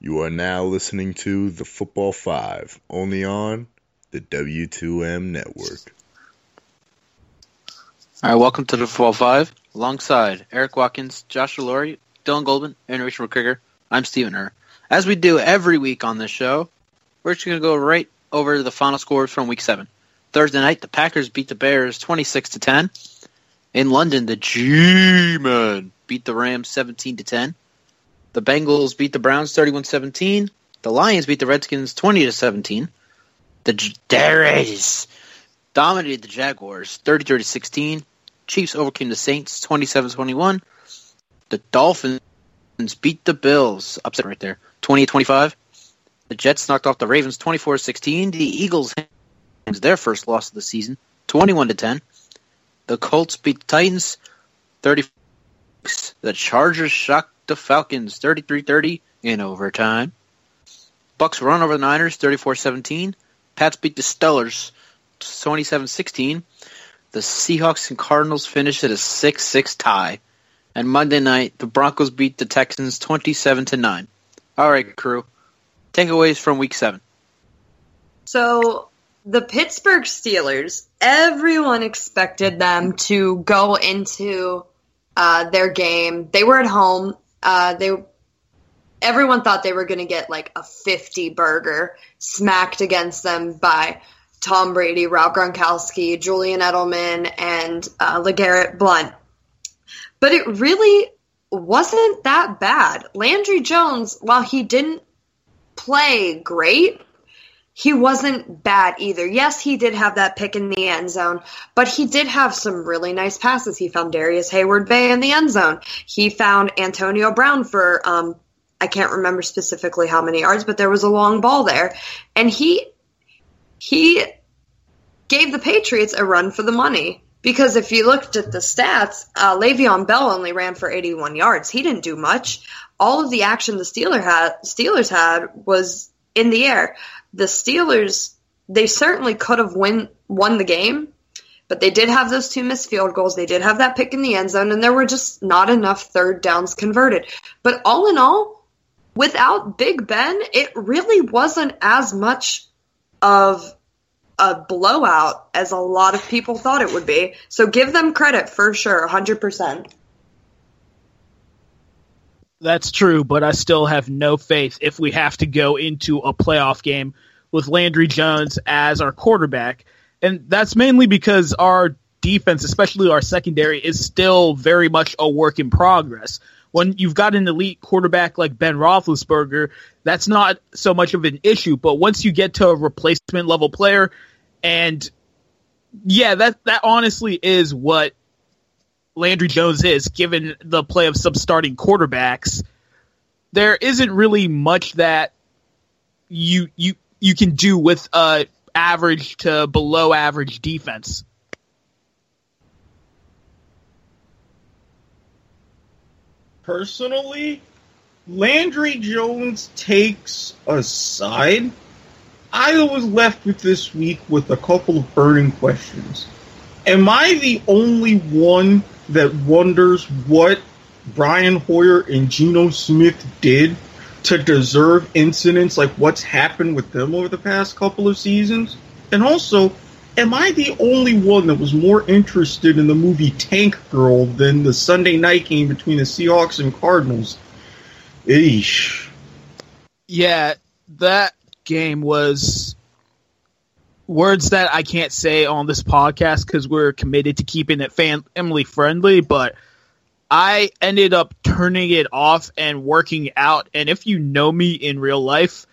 You are now listening to The Football Five, only on the W2M Network. All right, welcome to the Football Five. Alongside Eric Watkins, Joshua Laurie, Dylan Goldman, and Rachael McCrigger, I'm Stephen Herr. As we do every week on this show, we're just going to go right over the final scores from Week Seven. Thursday night, the Packers beat the Bears 26 to 10. In London, the G-Men beat the Rams 17 to 10. The Bengals beat the Browns 31-17. The Lions beat the Redskins 20 to 17. The Jaguars dominated the Jaguars 33 to 16. Chiefs overcame the Saints 27-21. The Dolphins beat the Bills, upset right there, 28-25. The Jets knocked off the Ravens 24-16. The Eagles their first loss of the season, 21 to 10. The Colts beat the Titans 30 The Chargers shocked the Falcons 33-30 in overtime. Bucs run over the Niners 34-17. Pats beat the Steelers 27-16. The Seahawks and Cardinals finished at a 6-6 tie. And Monday night, the Broncos beat the Texans 27 to 9. All right, crew. Takeaways from week 7. So, the Pittsburgh Steelers, everyone expected them to go into uh, their game. They were at home. Uh, they everyone thought they were going to get like a 50 burger smacked against them by Tom Brady, Rob Gronkowski, Julian Edelman, and uh, LeGarrette Blunt. But it really wasn't that bad. Landry Jones, while he didn't play great, he wasn't bad either. Yes, he did have that pick in the end zone, but he did have some really nice passes. He found Darrius Heyward-Bey in the end zone. He found Antonio Brown for um, I can't remember specifically how many yards, but there was a long ball there, and he he gave the Patriots a run for the money. Because if you looked at the stats, uh, Le'Veon Bell only ran for 81 yards. He didn't do much. All of the action the Steelers had, Steelers had was in the air. The Steelers, they certainly could have win, won the game, but they did have those two missed field goals. They did have that pick in the end zone, and there were just not enough third downs converted. But all in all, without Big Ben, it really wasn't as much of a blowout as a lot of people thought it would be. So give them credit for sure, 100%. That's true, but I still have no faith if we have to go into a playoff game with Landry Jones as our quarterback. And that's mainly because our defense, especially our secondary, is still very much a work in progress. When you've got an elite quarterback like Ben Roethlisberger, that's not so much of an issue. But once you get to a replacement level player, and yeah, that that honestly is what Landry Jones is, given the play of some starting quarterbacks. There isn't really much that you you you can do with a average to below average defense. Personally, Landry Jones takes aside, I was left with this week with a couple of burning questions. Am I the only one that wonders what Brian Hoyer and Geno Smith did to deserve incidents like what's happened with them over the past couple of seasons? And also, am I the only one that was more interested in the movie Tank Girl than the Sunday night game between the Seahawks and Cardinals? Eesh. Yeah, that game was words that I can't say on this podcast because we're committed to keeping it family friendly, but I ended up turning it off and working out. And if you know me in real life,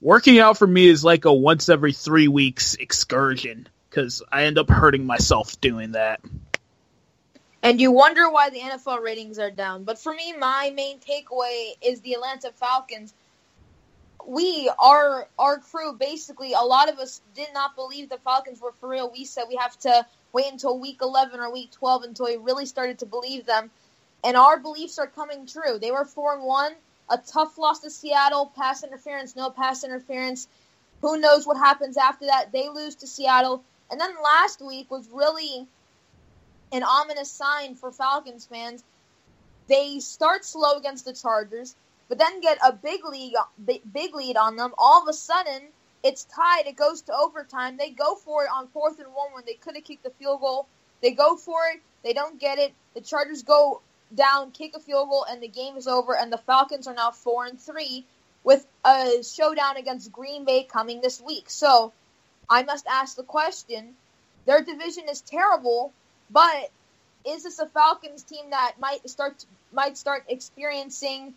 working out for me is like a once every three weeks excursion because I end up hurting myself doing that. And you wonder why the NFL ratings are down. But for me, my main takeaway is the Atlanta Falcons. We, our our crew, basically, a lot of us did not believe the Falcons were for real. We said we have to wait until week 11 or week 12 until we really started to believe them. And our beliefs are coming true. They were 4 and 1, a tough loss to Seattle, pass interference, no pass interference. Who knows what happens after that? They lose to Seattle. And then last week was really an ominous sign for Falcons fans. They start slow against the Chargers, but then get a big lead, big lead on them. All of a sudden, it's tied. It goes to overtime. They go for it on fourth and one when they could have kicked the field goal. They go for it. They don't get it. The Chargers go down, kick a field goal, and the game is over. And the Falcons are now four and three with a showdown against Green Bay coming this week. So I must ask the question: Their division is terrible, but is this a Falcons team that might start might start experiencing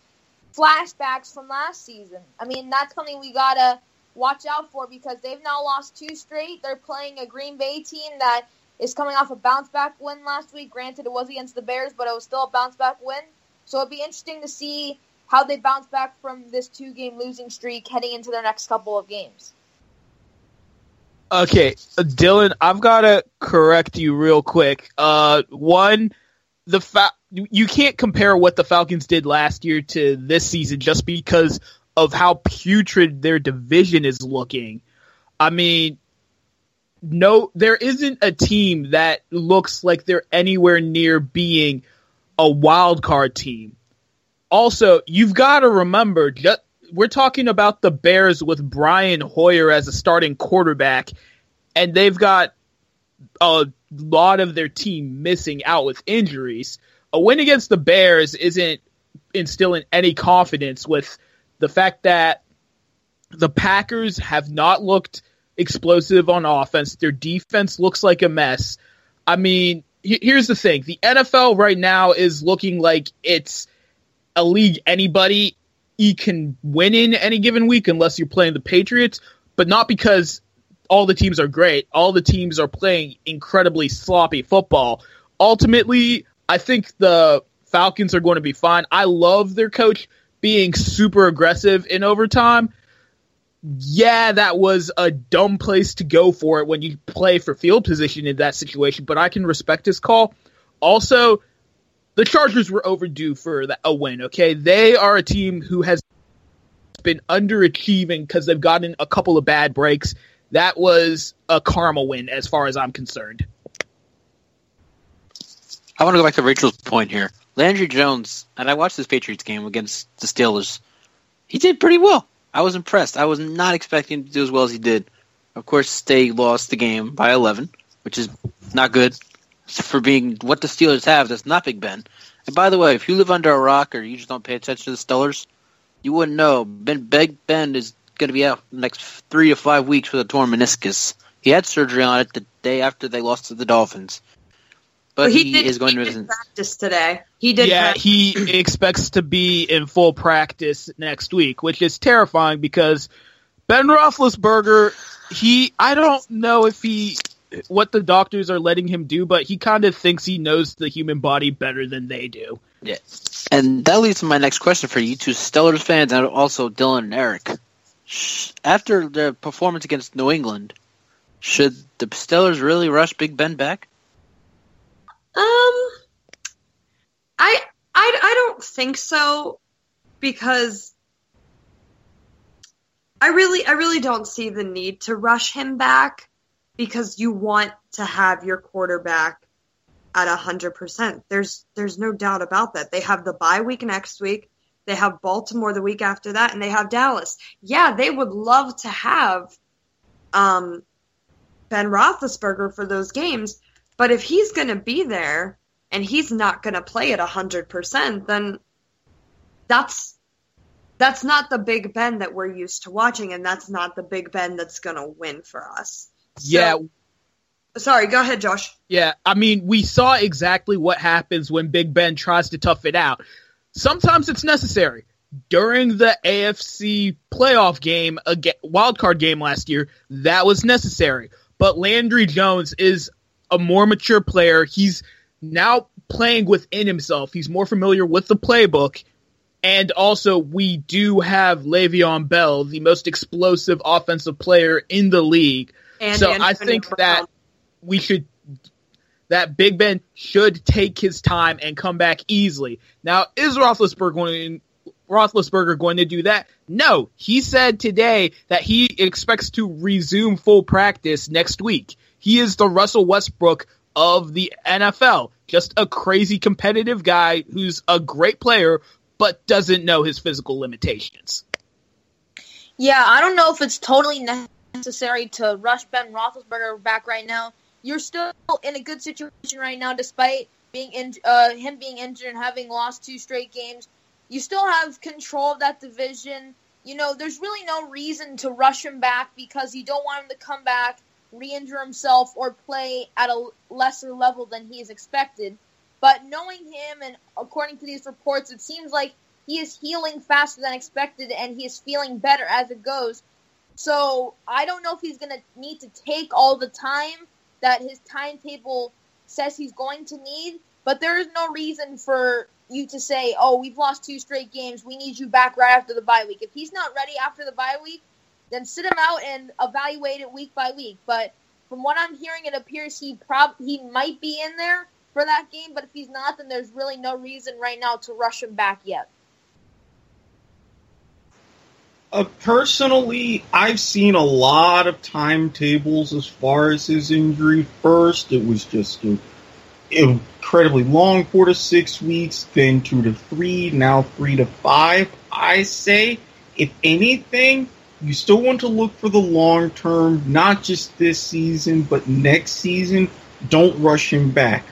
flashbacks from last season? I mean, that's something we gotta watch out for because they've now lost two straight. They're playing a Green Bay team that is coming off a bounce back win last week. Granted, it was against the Bears, but it was still a bounce back win. So it'd be interesting to see how they bounce back from this two game losing streak heading into their next couple of games. Okay, Dylan, I've got to correct you real quick. Uh, one, the fa- you can't compare what the Falcons did last year to this season just because of how putrid their division is looking. I mean, no, there isn't a team that looks like they're anywhere near being a wild card team. Also, you've got to remember, just, we're talking about the Bears with Brian Hoyer as a starting quarterback, and they've got a lot of their team missing out with injuries. A win against the Bears isn't instilling any confidence with the fact that the Packers have not looked explosive on offense. Their defense looks like a mess. I mean, here's the thing. The NFL right now is looking like it's a league anybody can win in any given week unless you're playing the Patriots, but not because all the teams are great. All the teams are playing incredibly sloppy football. Ultimately, I think the Falcons are going to be fine. I love their coach being super aggressive in overtime. Yeah, that was a dumb place to go for it when you play for field position in that situation, but I can respect his call. Also, the Chargers were overdue for a win, okay? They are a team who has been underachieving because they've gotten a couple of bad breaks. That was a karma win as far as I'm concerned. I want to go back to Rachael's point here. Landry Jones, and I watched this Patriots game against the Steelers. He did pretty well. I was impressed. I was not expecting him to do as well as he did. Of course, they lost the game by 11, which is not good for being what the Steelers have. That's not Big Ben. And by the way, if you live under a rock or you just don't pay attention to the Steelers, you wouldn't know. Ben Big Ben is going to be out the next three to five weeks with a torn meniscus. He had surgery on it the day after they lost to the Dolphins. But well, he, he did, is going he to practice today. He did. Yeah, he expects to be in full practice next week, which is terrifying because Ben Roethlisberger. He, I don't know if he, what the doctors are letting him do, but he kind of thinks he knows the human body better than they do. Yeah, and that leads to my next question for you two Steelers fans and also Dylan and Eric. After the performance against New England, should the Steelers really rush Big Ben back? Um, I I I don't think so because I really I really don't see the need to rush him back because you want to have your quarterback at a hundred percent. There's there's no doubt about that. They have the bye week next week. They have Baltimore the week after that, and they have Dallas. Yeah, they would love to have um Ben Roethlisberger for those games. But if he's going to be there and he's not going to play at 100%, then that's that's not the Big Ben that we're used to watching, and that's not the Big Ben that's going to win for us. So, yeah. Sorry, go ahead, Josh. Yeah, I mean, we saw exactly what happens when Big Ben tries to tough it out. Sometimes it's necessary. During the AFC playoff game, a wild card game last year, that was necessary. But Landry Jones is a more mature player. He's now playing within himself. He's more familiar with the playbook. And also, we do have Le'Veon Bell, the most explosive offensive player in the league. And so Antonio I think Brown. that we should, that Big Ben should take his time and come back easily. Now, is Roethlisberger going, Roethlisberger going to do that? No. He said today that he expects to resume full practice next week. He is the Russell Westbrook of the NFL. Just a crazy competitive guy who's a great player, but doesn't know his physical limitations. Yeah, I don't know if it's totally necessary to rush Ben Roethlisberger back right now. You're still in a good situation right now, despite being in, uh, him being injured and having lost two straight games. You still have control of that division. You know, there's really no reason to rush him back because you don't want him to come back, re-injure himself, or play at a lesser level than he is expected. But knowing him, and according to these reports, it seems like he is healing faster than expected, and he is feeling better as it goes. So I don't know if he's going to need to take all the time that his timetable says he's going to need, but there is no reason for you to say, "Oh, we've lost two straight games. We need you back right after the bye week." If he's not ready after the bye week, then sit him out and evaluate it week by week. But from what I'm hearing, it appears he prob he might be in there for that game. But if he's not, then there's really no reason right now to rush him back yet. Uh, personally, I've seen a lot of timetables as far as his injury. First, it was just a, incredibly long, four to six weeks, then two to three, now three to five. I say, if anything, you still want to look for the long term, not just this season, but next season. Don't rush him back.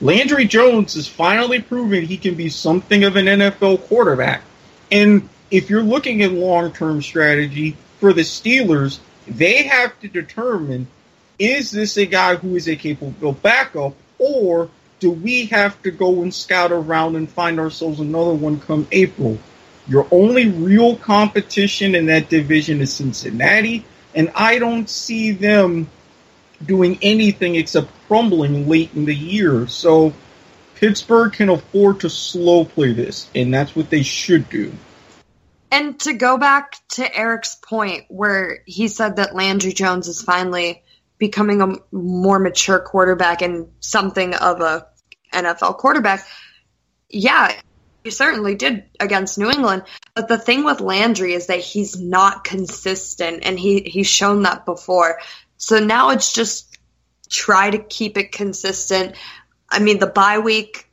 Landry Jones is finally proving he can be something of an NFL quarterback. And if you're looking at long term strategy for the Steelers, they have to determine is this a guy who is a capable backup, or do we have to go and scout around and find ourselves another one come April? Your only real competition in that division is Cincinnati, and I don't see them doing anything except crumbling late in the year. So Pittsburgh can afford to slow play this, and that's what they should do. And to go back to Eric's point, where he said that Landry Jones is finally becoming a more mature quarterback and something of a NFL quarterback, yeah, he certainly did against New England. But the thing with Landry is that he's not consistent, and he he's shown that before. So now it's just try to keep it consistent. I mean, the bye week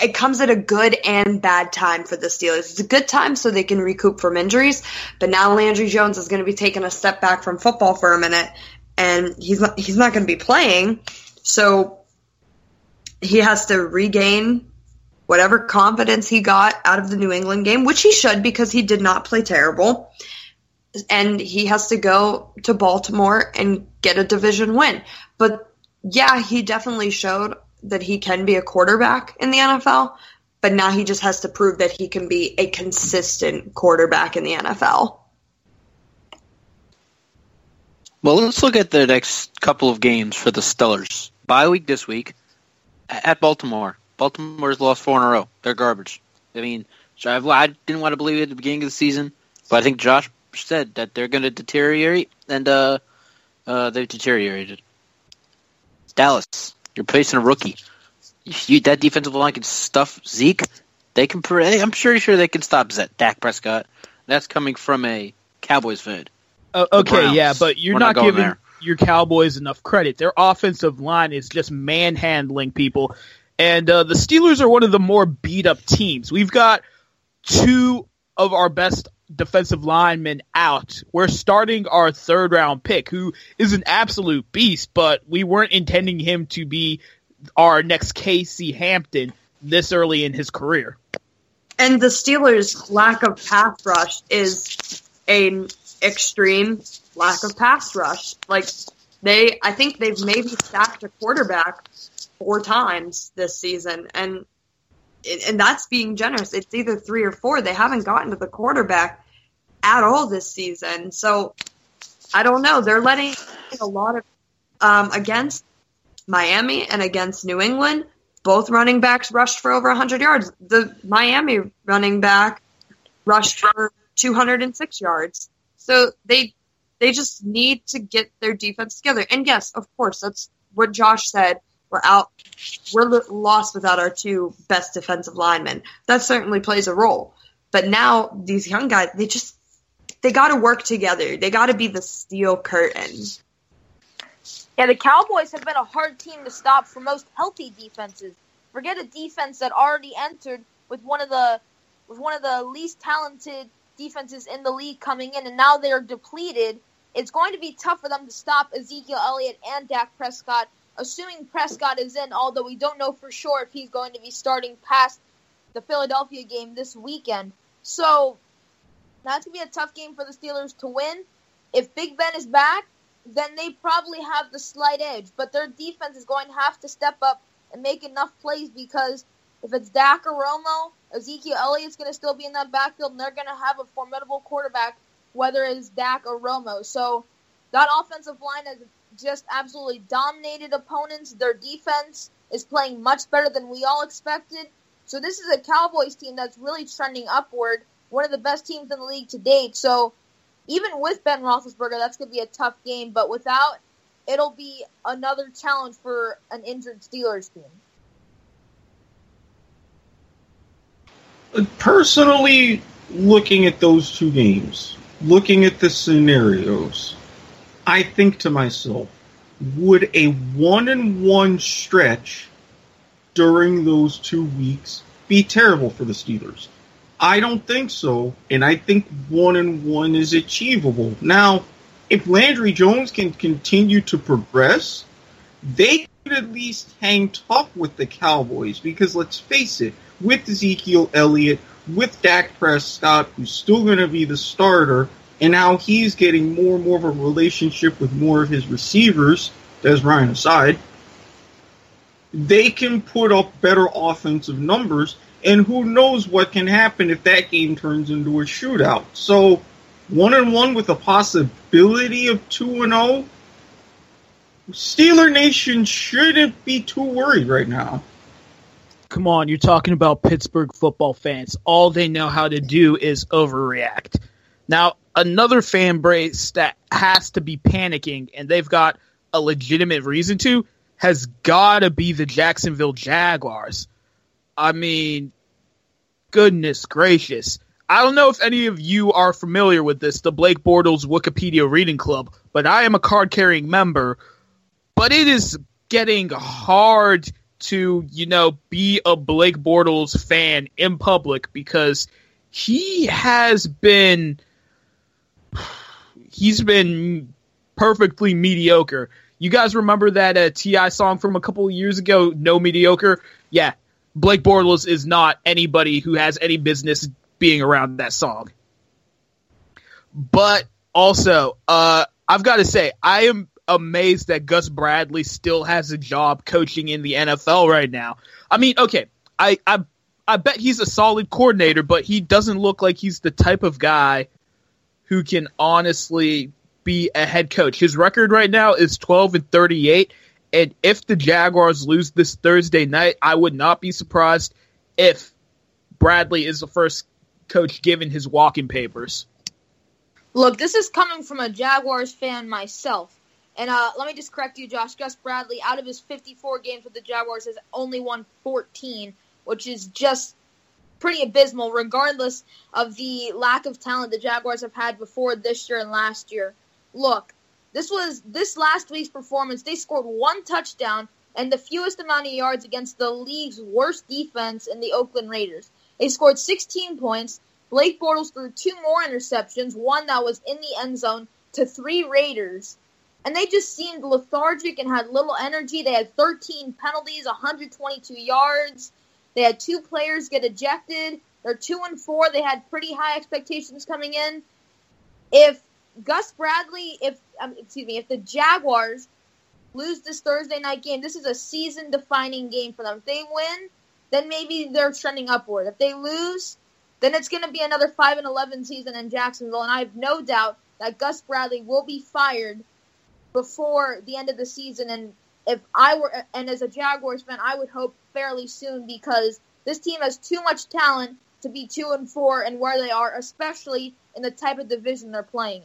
it comes at a good and bad time for the Steelers. It's a good time so they can recoup from injuries, but now Landry Jones is going to be taking a step back from football for a minute, and he's not, he's not going to be playing, so he has to regain whatever confidence he got out of the New England game, which he should because he did not play terrible, and he has to go to Baltimore and get a division win. But yeah, he definitely showed that he can be a quarterback in the NFL, but now he just has to prove that he can be a consistent quarterback in the NFL. Well, let's look at the next couple of games for the Steelers. Bye week this week at Baltimore. Baltimore's lost four in a row. They're garbage. I mean, I didn't want to believe it at the beginning of the season, but I think Josh said that they're going to deteriorate, and uh, uh, they've deteriorated. Dallas, you're placing a rookie. You, that defensive line can stuff Zeke. They can. I'm sure, sure they can stop Dak Prescott. That's coming from a Cowboys fan. Uh, okay, yeah, but you're We're not, not giving there. your Cowboys enough credit. Their offensive line is just manhandling people, and uh, the Steelers are one of the more beat up teams. We've got two of our best defensive linemen out. We're starting our third round pick, who is an absolute beast, but we weren't intending him to be our next Casey Hampton this early in his career. And the Steelers' lack of pass rush is an extreme lack of pass rush. Like they, I think they've maybe stacked a quarterback four times this season, and and that's being generous. It's either three or four. They haven't gotten to the quarterback at all this season. So I don't know. They're letting a lot of um, against Miami and against New England. Both running backs rushed for over 100 yards. The Miami running back rushed for 206 yards. So they they just need to get their defense together. And yes, of course, that's what Josh said. We're out. We're lost without our two best defensive linemen. That certainly plays a role. But now these young guys, they just they got to work together. They got to be the steel curtain. Yeah, the Cowboys have been a hard team to stop for most healthy defenses. Forget a defense that already entered with one of the with one of the least talented defenses in the league coming in, and now they're depleted. It's going to be tough for them to stop Ezekiel Elliott and Dak Prescott assuming Prescott is in, although we don't know for sure if he's going to be starting past the Philadelphia game this weekend. So that's going to be a tough game for the Steelers to win. If Big Ben is back, then they probably have the slight edge, but their defense is going to have to step up and make enough plays because if it's Dak or Romo, Ezekiel Elliott's going to still be in that backfield, and they're going to have a formidable quarterback, whether it's Dak or Romo. So that offensive line has just absolutely dominated opponents. Their defense is playing much better than we all expected. So this is a Cowboys team that's really trending upward, one of the best teams in the league to date. So even with Ben Roethlisberger, that's going to be a tough game. But without, it'll be another challenge for an injured Steelers team. Personally, looking at those two games, looking at the scenarios, I think to myself, would a one and one stretch during those two weeks be terrible for the Steelers? I don't think so, and I think one and one is achievable. Now, if Landry Jones can continue to progress, they could at least hang tough with the Cowboys because let's face it, with Ezekiel Elliott, with Dak Prescott, who's still going to be the starter, and now he's getting more and more of a relationship with more of his receivers, Dez Bryant aside, they can put up better offensive numbers, and who knows what can happen if that game turns into a shootout. So, one and one with a possibility of two and zero. Steeler Nation shouldn't be too worried right now. Come on, you're talking about Pittsburgh football fans. All they know how to do is overreact. Now, another fan base that has to be panicking, and they've got a legitimate reason to, has got to be the Jacksonville Jaguars. I mean, goodness gracious. I don't know if any of you are familiar with this, the Blake Bortles Wikipedia Reading Club, but I am a card carrying member. But it is getting hard to, you know, be a Blake Bortles fan in public because he has been he's been perfectly mediocre. You guys remember that uh, T.I. song from a couple of years ago, No Mediocre? Yeah, Blake Bortles is not anybody who has any business being around that song. But also, uh, I've got to say, I am amazed that Gus Bradley still has a job coaching in the NFL right now. I mean, okay, I, I, I bet he's a solid coordinator, but he doesn't look like he's the type of guy who can honestly be a head coach. His record right now is 12 and 38. And if the Jaguars lose this Thursday night, I would not be surprised if Bradley is the first coach given his walking papers. Look, this is coming from a Jaguars fan myself. And uh, let me just correct you, Josh. Gus Bradley, out of his 54 games with the Jaguars, has only won 14, which is just pretty abysmal, regardless of the lack of talent the Jaguars have had before this year and last year. Look, this was this last week's performance. They scored one touchdown and the fewest amount of yards against the league's worst defense in the Oakland Raiders. They scored 16 points. Blake Bortles threw two more interceptions, one that was in the end zone to three Raiders. And they just seemed lethargic and had little energy. They had 13 penalties, 122 yards. They had two players get ejected. They're two and four. They had pretty high expectations coming in. If Gus Bradley, if um, excuse me, if the Jaguars lose this Thursday night game, this is a season-defining game for them. If they win, then maybe they're trending upward. If they lose, then it's going to be another five and eleven season in Jacksonville, and I have no doubt that Gus Bradley will be fired before the end of the season. And if I were, and as a Jaguars fan, I would hope fairly soon because this team has too much talent to be two and four and where they are, especially in the type of division they're playing.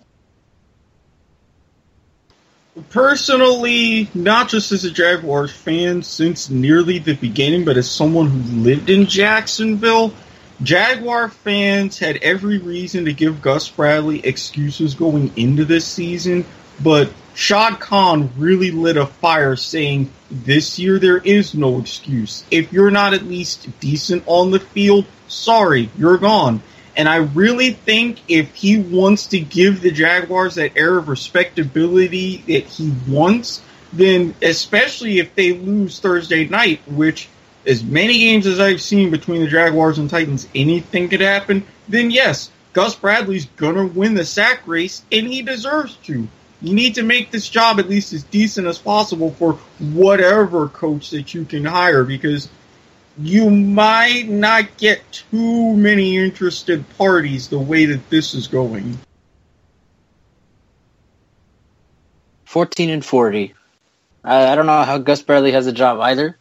Personally, not just as a Jaguars fan since nearly the beginning, but as someone who lived in Jacksonville, Jaguar fans had every reason to give Gus Bradley excuses going into this season, but Shad Khan really lit a fire saying this year there is no excuse. If you're not at least decent on the field, sorry, you're gone. And I really think if he wants to give the Jaguars that air of respectability that he wants, then especially if they lose Thursday night, which as many games as I've seen between the Jaguars and Titans, anything could happen, then yes, Gus Bradley's gonna win the sack race and he deserves to. You need to make this job at least as decent as possible for whatever coach that you can hire because you might not get too many interested parties the way that this is going. 14 and 40. I, I don't know how Gus Bradley has a job either.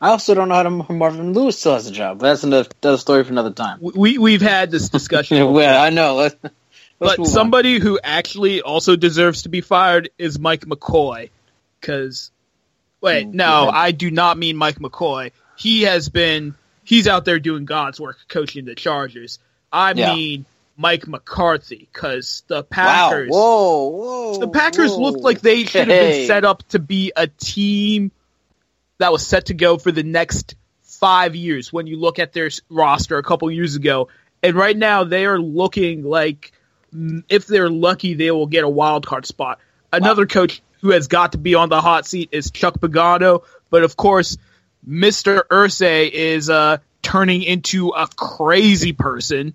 I also don't know how to, Marvin Lewis still has a job. But that's another, story for another time. We we've had this discussion. yeah, I know. But somebody on. who actually also deserves to be fired is Mike McCoy. Because wait, mm, no, I do not mean Mike McCoy he has been he's out there doing God's work coaching the Chargers. I yeah. mean Mike McCarthy because the Packers. Wow. Whoa, whoa, the Packers whoa. looked like they should have hey. been set up to be a team that was set to go for the next five years. When you look at their roster a couple years ago, and right now they are looking like if they're lucky, they will get a wild card spot. Another wow. coach who has got to be on the hot seat is Chuck Pagano, but of course Mr. Irsay is uh, turning into a crazy person.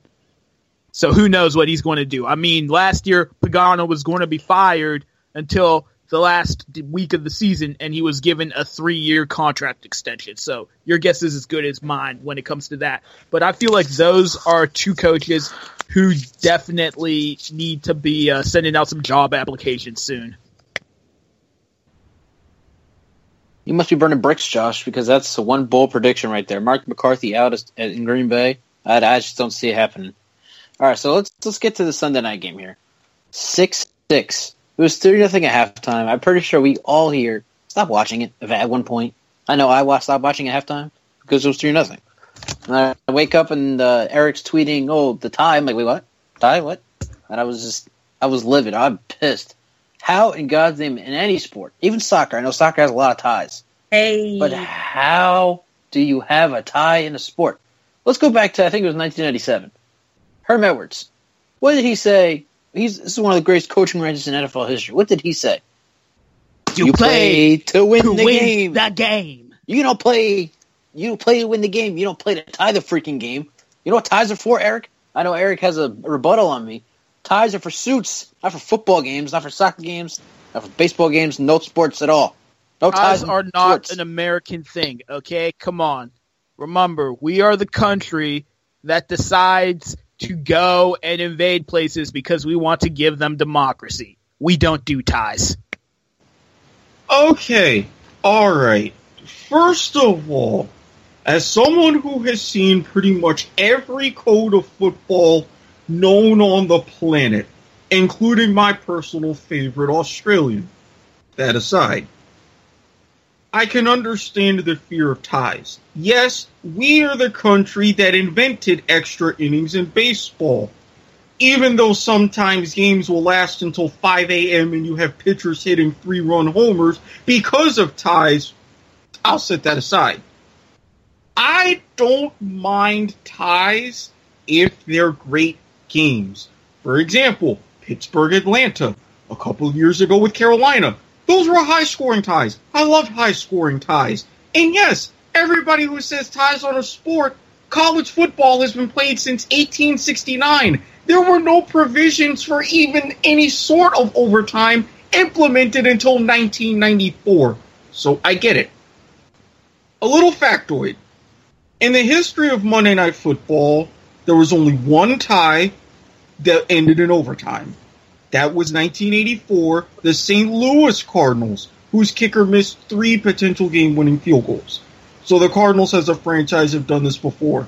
So who knows what he's going to do? I mean, last year Pagano was going to be fired until the last week of the season, and he was given a three-year contract extension. So your guess is as good as mine when it comes to that. But I feel like those are two coaches who definitely need to be uh, sending out some job applications soon. You must be burning bricks, Josh, because that's a one bold prediction right there. Mark McCarthy out in Green Bay. I, I just don't see it happening. All right, so let's let's get to the Sunday night game here. Six six. It was three nothing at halftime. I'm pretty sure we all here stop watching it at one point. I know I watched stop watching at halftime because it was three nothing. I wake up and uh, Eric's tweeting, "Oh, the tie." I'm like, "Wait, what? Tie? What?" And I was just, I was livid. I'm pissed. How in God's name in any sport, even soccer? I know soccer has a lot of ties. Hey. But how do you have a tie in a sport? Let's go back to I think it was 1997. Herm Edwards. What did he say? He's this is one of the greatest coaching writers in NFL history. What did he say? You, you play, play, to win to the win game. The game. You don't play. You don't play to win the game. You don't play to tie the freaking game. You know what ties are for, Eric? I know Eric has a rebuttal on me. Ties are for suits, not for football games, not for soccer games, not for baseball games, no sports at all. No ties, ties are not sports. an American thing, okay? Come on. Remember, we are the country that decides to go and invade places because we want to give them democracy. We don't do ties. Okay. All right. First of all, as someone who has seen pretty much every code of football known on the planet, including my personal favorite, Australian. That aside, I can understand the fear of ties. Yes, we are the country that invented extra innings in baseball. Even though sometimes games will last until 5 a.m. and you have pitchers hitting three run homers because of ties, I'll set that aside. I don't mind ties if they're great games. For example, Pittsburgh Atlanta a couple of years ago with Carolina. Those were high scoring ties. I love high scoring ties. And yes, everybody who says ties on a sport, college football has been played since 1869. There were no provisions for even any sort of overtime implemented until 1994. So I get it. A little factoid. In the history of Monday Night Football, there was only one tie that ended in overtime. That was 1984, the St. Louis Cardinals, whose kicker missed three potential game winning field goals. So the Cardinals, as a franchise, have done this before.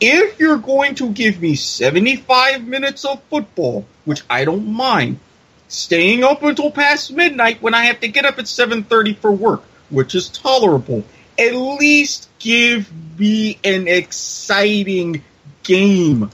If you're going to give me 75 minutes of football, which I don't mind, staying up until past midnight when I have to get up at 7:30 for work, which is tolerable, at least give me an exciting game.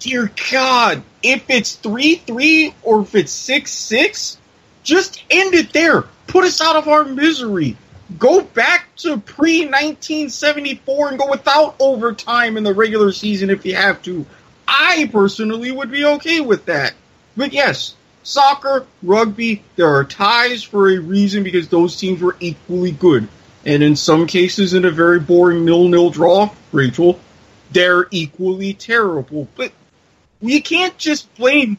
Dear God, if it's 3 3 or if it's 6 6, just end it there. Put us out of our misery. Go back to pre 1974 and go without overtime in the regular season if you have to. I personally would be okay with that. But yes, soccer, rugby, there are ties for a reason because those teams were equally good. And in some cases, in a very boring nil nil draw, Rachael, they're equally terrible. But you can't just blame.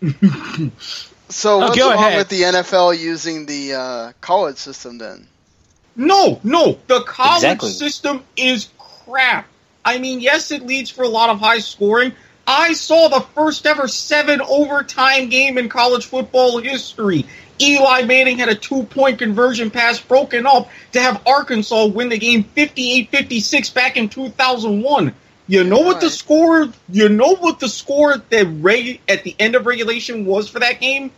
So what's go wrong ahead. with the NFL using the uh, college system then? No, no, the college Exactly. system is crap. I mean, yes, it leads for a lot of high scoring. I saw the first ever seven overtime game in college football history. Eli Manning had a two point conversion pass broken up to have Arkansas win the game 58 56 back in 2001. You know what the score? You know what the score that reg- at the end of regulation was for that game?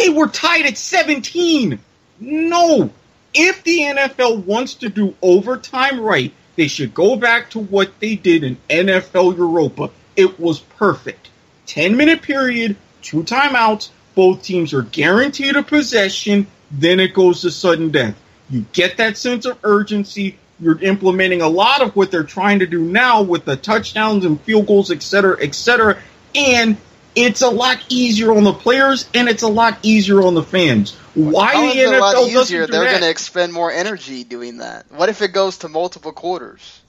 They were tied at 17. No. If the NFL wants to do overtime right, they should go back to what they did in NFL Europa. It was perfect. 10 minute period, two timeouts, both teams are guaranteed a possession, then it goes to sudden death. You get that sense of urgency. You're implementing a lot of what they're trying to do now with the touchdowns and field goals, et cetera, et cetera. And it's a lot easier on the players and it's a lot easier on the fans. Why How the is it a lot NFL doesn't easier? They're going to expend more energy doing that. What if it goes to multiple quarters?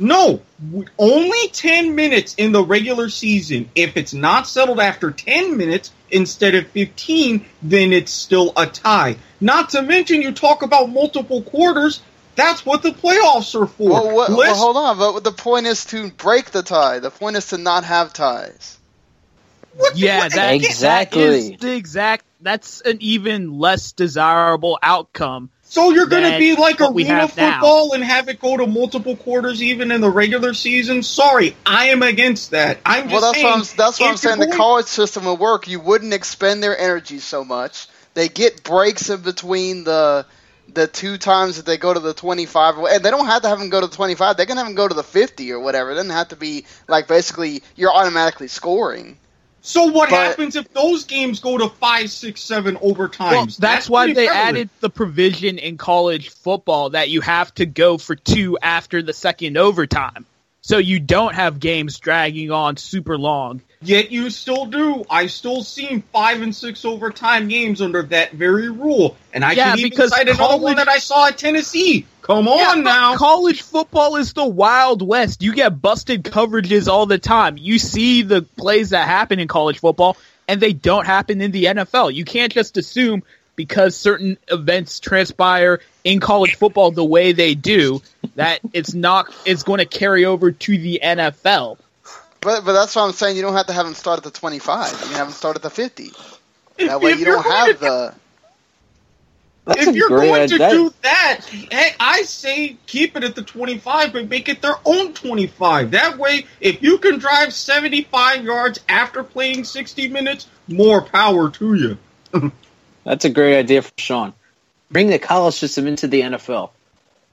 No, only 10 minutes in the regular season. If it's not settled after 10 minutes instead of 15, then it's still a tie. Not to mention, you talk about multiple quarters. That's what the playoffs are for. Well, what, well, hold on. But the point is to break the tie. The point is to not have ties. Yeah, that, that Exactly. is the exact. That's an even less desirable outcome. So you're going to be like what we arena have now. football and have it go to multiple quarters even in the regular season? Sorry, I am against that. I'm just Well, that's saying. what I'm, that's what I'm if you're saying. The going- college system would work. You wouldn't expend their energy so much. They get breaks in between the the two times that they go to the 25, and they don't have to have them go to the 25. They can have them go to the 50 or whatever. It doesn't have to be like basically you're automatically scoring. So what But- happens if those games go to five, six, seven overtimes? Well, that's, why they prevalent. added the provision in college football that you have to go for two after the second overtime. So you don't have games dragging on super long. Yet you still do. I've still seen five and six overtime games under that very rule, and I Yeah, can even because cite another one that I saw at Tennessee. Come on Yeah, now. College football is the Wild West. You get busted coverages all the time. You see the plays that happen in college football, and they don't happen in the NFL. You can't just assume because certain events transpire in college football the way they do that it's not it's going to carry over to the NFL. But but that's what I'm saying. You don't have to have them start at the 25. You have them start at the 50. That way if you don't have to- the. That's if you're going to idea. do that, hey, I say keep it at the 25, but make it their own 25. That way, if you can drive 75 yards after playing 60 minutes, more power to you. That's a great idea for Sean. Bring the college system into the NFL.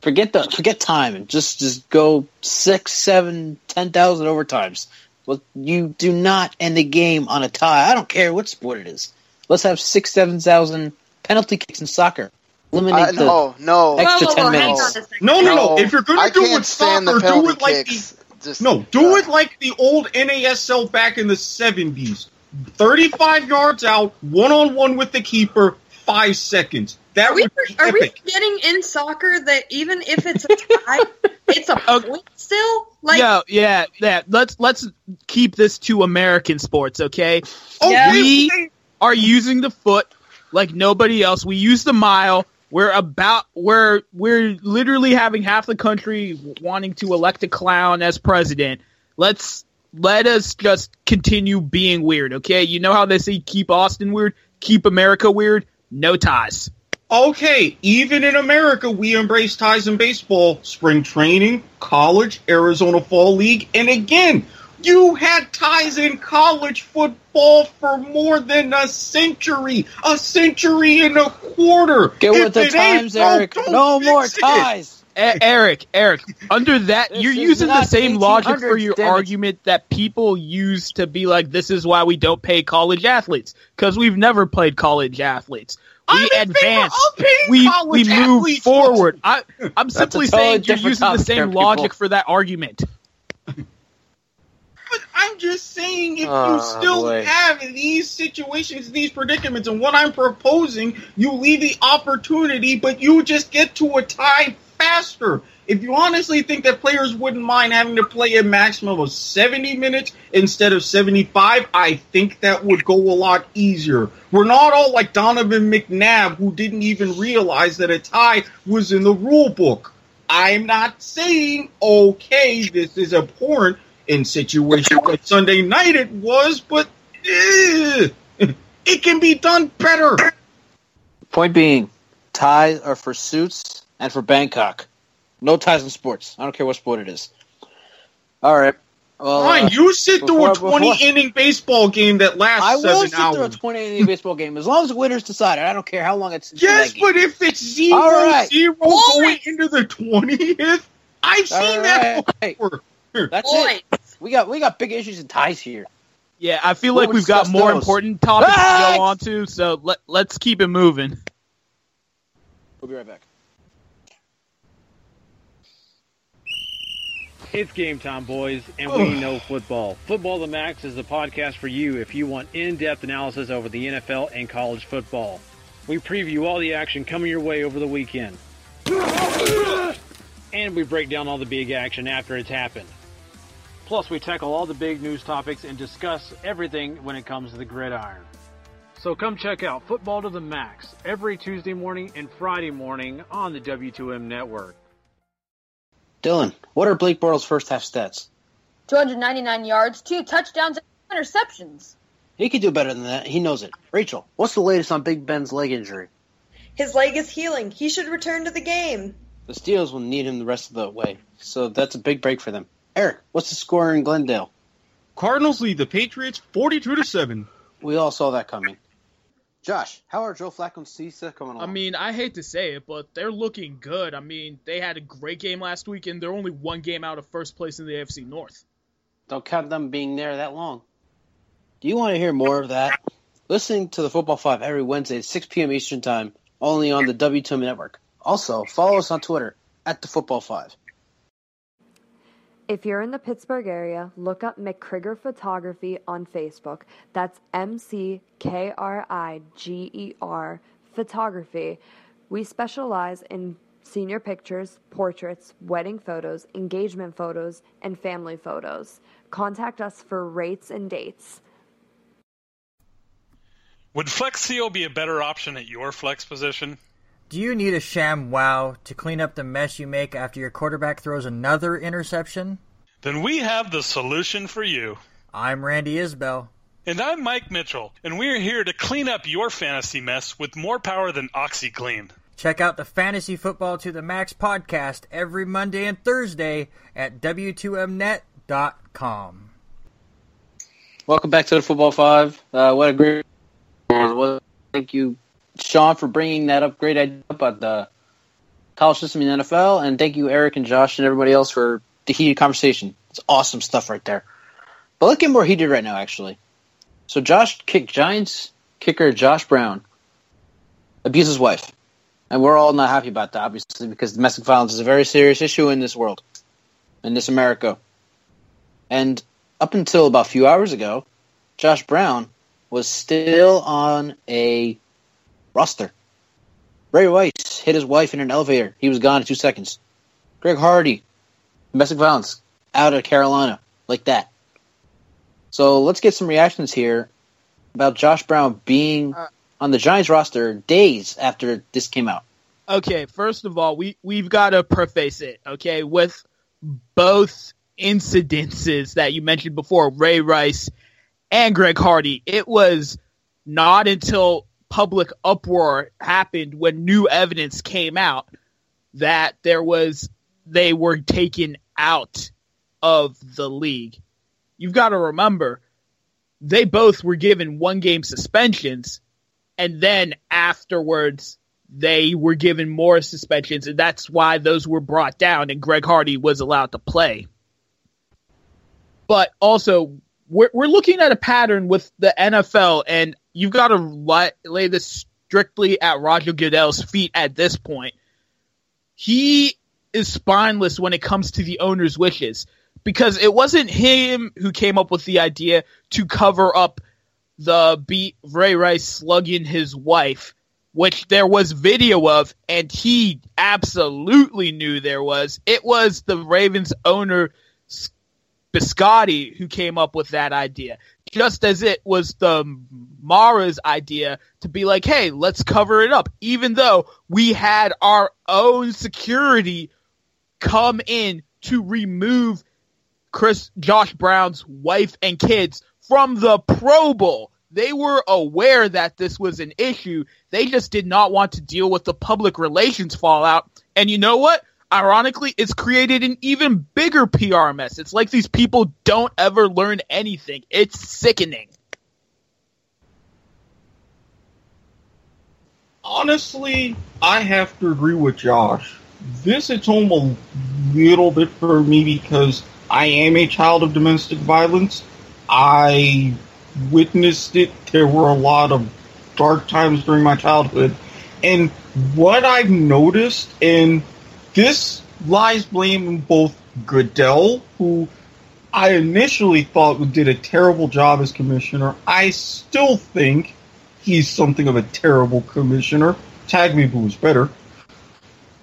Forget the forget time and just just go six, seven, ten thousand overtimes. Well, you do not end the game on a tie. I don't care what sport it is. Let's have six, seven thousand penalty kicks in soccer. Eliminate uh, the no, no. extra whoa, whoa, whoa, ten minutes. No, no, no. If you're gonna I do it soccer, do it like kicks. the just, no, do uh, it like the old NASL back in the seventies. 35 yards out, one on one with the keeper, five seconds. That are we, are we getting in soccer that even if it's a tie, it's a point still? Like, yeah, yeah, yeah. Let's let's keep this to American sports, okay? Oh, yeah. we are using the foot like nobody else. We use the mile. We're about we're we're literally having half the country wanting to elect a clown as president. Let's let us just continue being weird, okay? You know how they say keep Austin weird, keep America weird. No ties. Okay, even in America, we embrace ties in baseball, spring training, college, Arizona Fall League, and again, you had ties in college football for more than a century, a century and a quarter. Get If with the times, broke, Eric. No more ties. E- Eric, Eric, under that, This you're using the same logic for your damn argument that people use to be like, this is why we don't pay college athletes. Because we've never played college athletes. We I'm in favor advance. of paying We, we move forward. I, I'm That's simply totally saying you're using the same there, people. logic for that argument. But I'm just saying, if Oh, you ah, still boy. have these situations, these predicaments, and what I'm proposing, you leave the opportunity, but you just get to a tie faster. If you honestly think that players wouldn't mind having to play a maximum of 70 minutes instead of 75, I think that would go a lot easier. We're not all like Donovan McNabb, who didn't even realize that a tie was in the rule book. I'm not saying, okay, this is abhorrent in situation like Sunday night it was, but eh, it can be done better. Point being, ties are for suits and for Bangkok. No ties in sports. I don't care what sport it is. All right. Well, Fine, uh, you sit through a 20 before- inning baseball game that lasts I will seven sit through a hours. 20 inning baseball game as long as the winner's decided. I don't care how long it's. Yes, that game. but if it's zero All right. zero going into the 20th, I've All seen that right. before. That's it. We got we got big issues and ties here. Yeah, I feel We'll like we've got more those. important topics to go on to, so let, let's keep it moving. We'll be right back. It's game time, boys, and we know football. Football to the Max is the podcast for you if you want in-depth analysis over the NFL and college football. We preview all the action coming your way over the weekend. And we break down all the big action after it's happened. Plus, we tackle all the big news topics and discuss everything when it comes to the gridiron. So come check out Football to the Max every Tuesday morning and Friday morning on the W2M network. Dylan, what are Blake Bortles' first half stats? 299 yards, two touchdowns, and interceptions. He could do better than that. He knows it. Rachel, what's the latest on Big Ben's leg injury? his leg is healing. He should return to the game. The Steelers will need him the rest of the way, so that's a big break for them. Eric, what's the score in Glendale? Cardinals lead the Patriots 42 to 7. We all saw that coming. Josh, how are Joe Flacco and Cisa coming along? I mean, I hate to say it, but they're looking good. I mean, they had a great game last week, and they're only one game out of first place in the AFC North. Don't count them being there that long. Do you want to hear more of that? Listening to the Football 5 every Wednesday at 6 p.m. Eastern Time, only on the W2M Network. Also, follow us on Twitter at the Football 5. If you're in the Pittsburgh area, look up McKriger Photography on Facebook. That's M C K R I G E R Photography. We specialize in senior pictures, portraits, wedding photos, engagement photos, and family photos. Contact us for rates and dates. Would Flex Seal be a better option at your flex position? Do you need a sham wow to clean up the mess you make after your quarterback throws another interception? Then we have the solution for you. I'm Randy Isbell. And I'm Mike Mitchell, and we're here to clean up your fantasy mess with more power than OxiClean. Check out the Fantasy Football to the Max podcast every Monday and Thursday at W2Mnet.com. Welcome back to the Football 5. Uh, what a great. Well, thank you, Sean, for bringing that up. Great idea about the college system in the NFL. And thank you, Eric and Josh and everybody else for the heated conversation. It's awesome stuff right there. But let's get more heated right now, actually. So Josh kicked Giants kicker Josh Brown abused his wife. And we're all not happy about that, obviously, because domestic violence is a very serious issue in this world, in this America. And up until about a few hours ago, Josh Brown was still on a roster. Ray Rice hit his wife in an elevator. He was gone in two seconds. Greg Hardy, domestic violence, out of Carolina, like that. So let's get some reactions here about Josh Brown being uh, on the Giants roster days after this came out. Okay, first of all, we we've got to preface it, okay, with both incidences that you mentioned before, Ray Rice and Greg Hardy. It was not until public uproar happened when new evidence came out that there was they were taken out of the league. You've got to remember they both were given one game suspensions and then afterwards they were given more suspensions and that's why those were brought down and Greg Hardy was allowed to play. But also we're we're looking at a pattern with the NFL and you've got to lay, lay this strictly at Roger Goodell's feet at this point. He is spineless when it comes to the owner's wishes because it wasn't him who came up with the idea to cover up the beat Ray Rice slugging his wife, which there was video of, and he absolutely knew there was. It was the Ravens owner Bisciotti who came up with that idea. Just as it was the Mara's idea to be like, hey, let's cover it up. Even though we had our own security come in to remove Chris Josh Brown's wife and kids from the Pro Bowl. They were aware that this was an issue. They just did not want to deal with the public relations fallout. And you know what? Ironically, it's created an even bigger PR mess. It's like these people don't ever learn anything. It's sickening. Honestly, I have to agree with Josh. This hits home a little bit for me because I am a child of domestic violence. I witnessed it. There were a lot of dark times during my childhood. And what I've noticed, and this lies blame in both Goodell, who I initially thought did a terrible job as commissioner. I still think he's something of a terrible commissioner. Tag me who was better.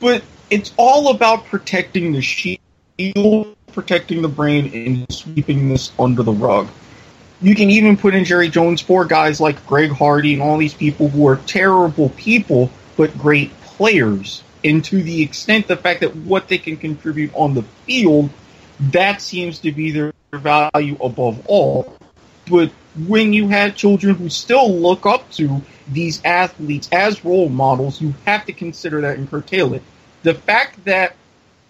But it's all about protecting the shield, protecting the brain, and sweeping this under the rug. You can even put in Jerry Jones for guys like Greg Hardy and all these people who are terrible people but great players. And to the extent the fact that what they can contribute on the field, that seems to be their value above all. But when you have children who still look up to these athletes as role models, you have to consider that and curtail it. The fact that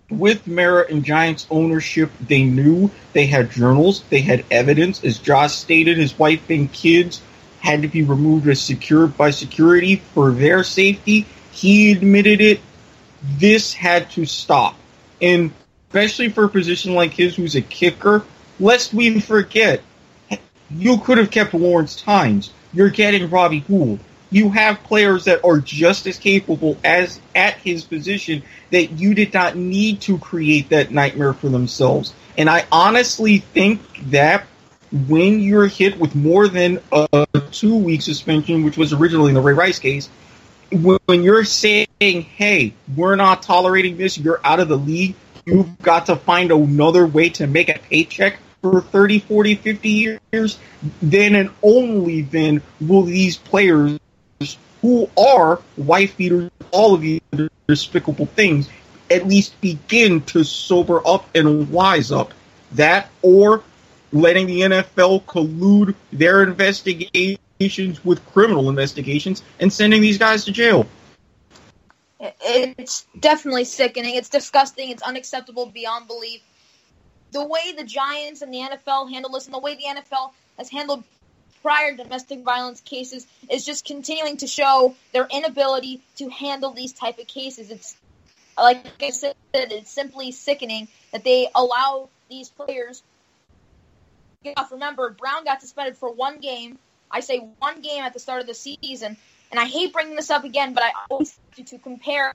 with Mara and Giants ownership, they knew they had journals, they had evidence. As Josh stated, his wife and kids had to be removed as secured by security for their safety. He admitted it. This had to stop. And especially for a position like his, who's a kicker, lest we forget, you could have kept Lawrence Tynes. You're getting Robbie Gould you have players that are just as capable as at his position that you did not need to create that nightmare for themselves. And I honestly think that when you're hit with more than a two week suspension, which was originally in the Ray Rice case, when you're saying, hey, we're not tolerating this, you're out of the league, you've got to find another way to make a paycheck for 30, 40, 50 years, then and only then will these players who are wife beaters, all of these despicable things, at least begin to sober up and wise up. That or letting the NFL collude their investigations with criminal investigations and sending these guys to jail. It's definitely sickening. It's disgusting. It's unacceptable beyond belief. The way the Giants and the NFL handle this, and the way the NFL has handled prior domestic violence cases is just continuing to show their inability to handle these type of cases. It's like I said, it's simply sickening that they allow these players. Remember, Brown got suspended for one game. I say one game at the start of the season, and I hate bringing this up again, but I always have to compare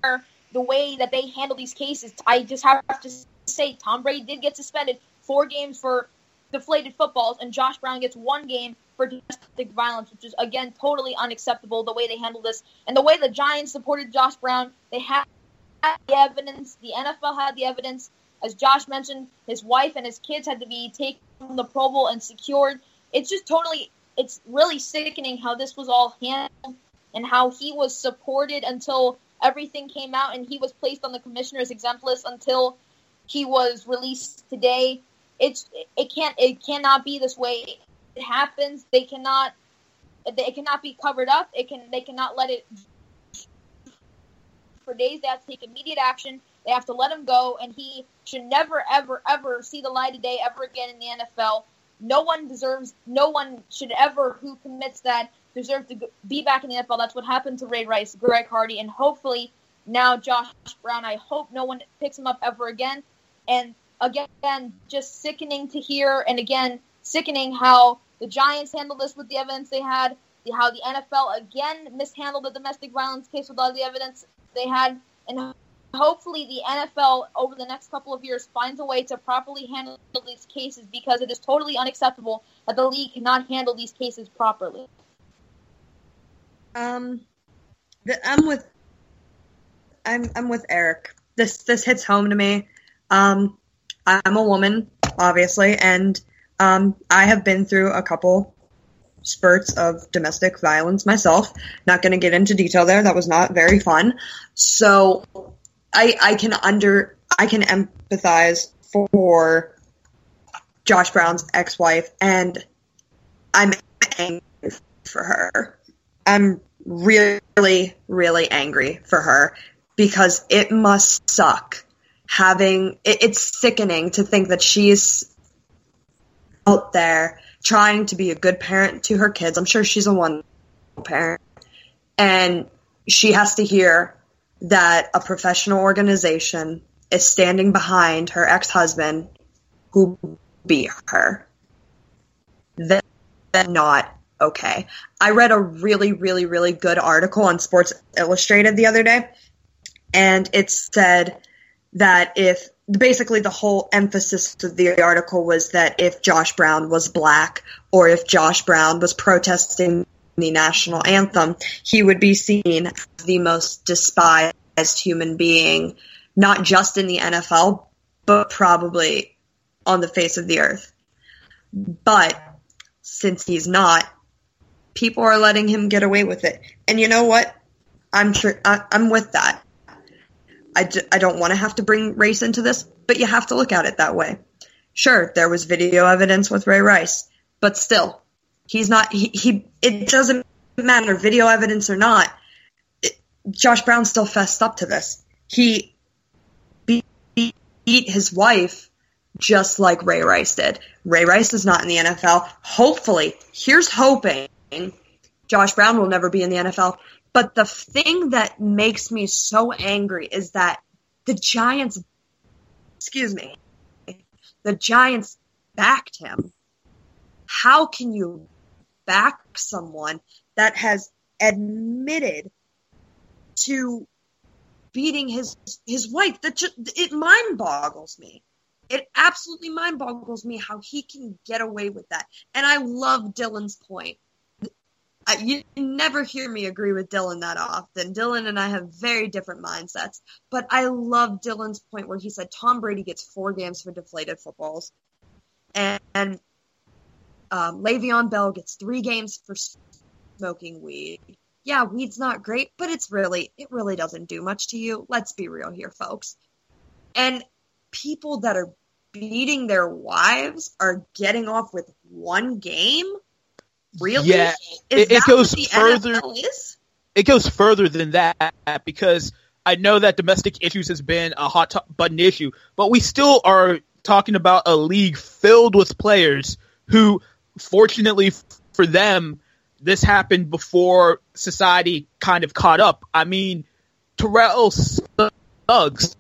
the way that they handle these cases. I just have to say Tom Brady did get suspended four games for deflated footballs, and Josh Brown gets one game for domestic violence, which is again totally unacceptable. The way they handled this and the way the Giants supported Josh Brown, they had the evidence. The NFL had the evidence. As Josh mentioned, his wife and his kids had to be taken from the Pro Bowl and secured. It's just totally, it's really sickening how this was all handled and how he was supported until everything came out and he was placed on the commissioner's exempt list until he was released today. It's it can't it cannot be this way. Happens. They cannot it cannot be covered up. It can they cannot let it for days. They have to take immediate action. They have to let him go, and he should never, ever, ever see the light of day ever again in the NFL. No one deserves. No one should ever who commits that deserve to be back in the NFL. That's what happened to Ray Rice, Greg Hardy, and hopefully now Josh Brown. I hope no one picks him up ever again. And again, just sickening to hear, and again, sickening how the Giants handled this with the evidence they had, how the NFL again mishandled the domestic violence case with all the evidence they had, and hopefully the NFL over the next couple of years finds a way to properly handle these cases because it is totally unacceptable that the league cannot handle these cases properly. Um, the, I'm with I'm I'm with Eric. This this hits home to me. Um, I'm a woman, obviously, and um, I have been through a couple spurts of domestic violence myself. Not going to get into detail there. That was not very fun. So I I can under I can empathize for Josh Brown's ex-wife and I'm angry for her. I'm really really angry for her because it must suck having it, it's sickening to think that she's out there trying to be a good parent to her kids. I'm sure she's a one parent. And she has to hear that a professional organization is standing behind her ex husband who beat her. That's not okay. I read a really, really, really good article on Sports Illustrated the other day, and it said that if basically the whole emphasis of the article was that if Josh Brown was black or if Josh Brown was protesting the national anthem, he would be seen as the most despised human being, not just in the NFL, but probably on the face of the earth. But since he's not, people are letting him get away with it. And you know what? I'm sure I, I'm with that. I d- I don't want to have to bring race into this, but you have to look at it that way. Sure, there was video evidence with Ray Rice, but still, he's not. He, he it doesn't matter, video evidence or not. Josh Brown still fessed up to this. He beat his wife just like Ray Rice did. Ray Rice is not in the NFL. Hopefully, here's hoping Josh Brown will never be in the NFL. But the thing that makes me so angry is that the Giants, excuse me, the Giants backed him. How can you back someone that has admitted to beating his his wife? That just, it mind boggles me. It absolutely mind boggles me how he can get away with that. And I love Dylan's point you never hear me agree with Dylan that often. Dylan and I have very different mindsets, but I love Dylan's point where he said Tom Brady gets four games for deflated footballs, and, and um, Le'Veon Bell gets three games for smoking weed. Yeah, weed's not great, but it's really it really doesn't do much to you. Let's be real here, folks. And people that are beating their wives are getting off with one game Really? Yeah, it, it goes further. It goes further than that because I know that domestic issues has been a hot to- button issue, but we still are talking about a league filled with players who, fortunately for them, this happened before society kind of caught up. I mean, Terrell Suggs,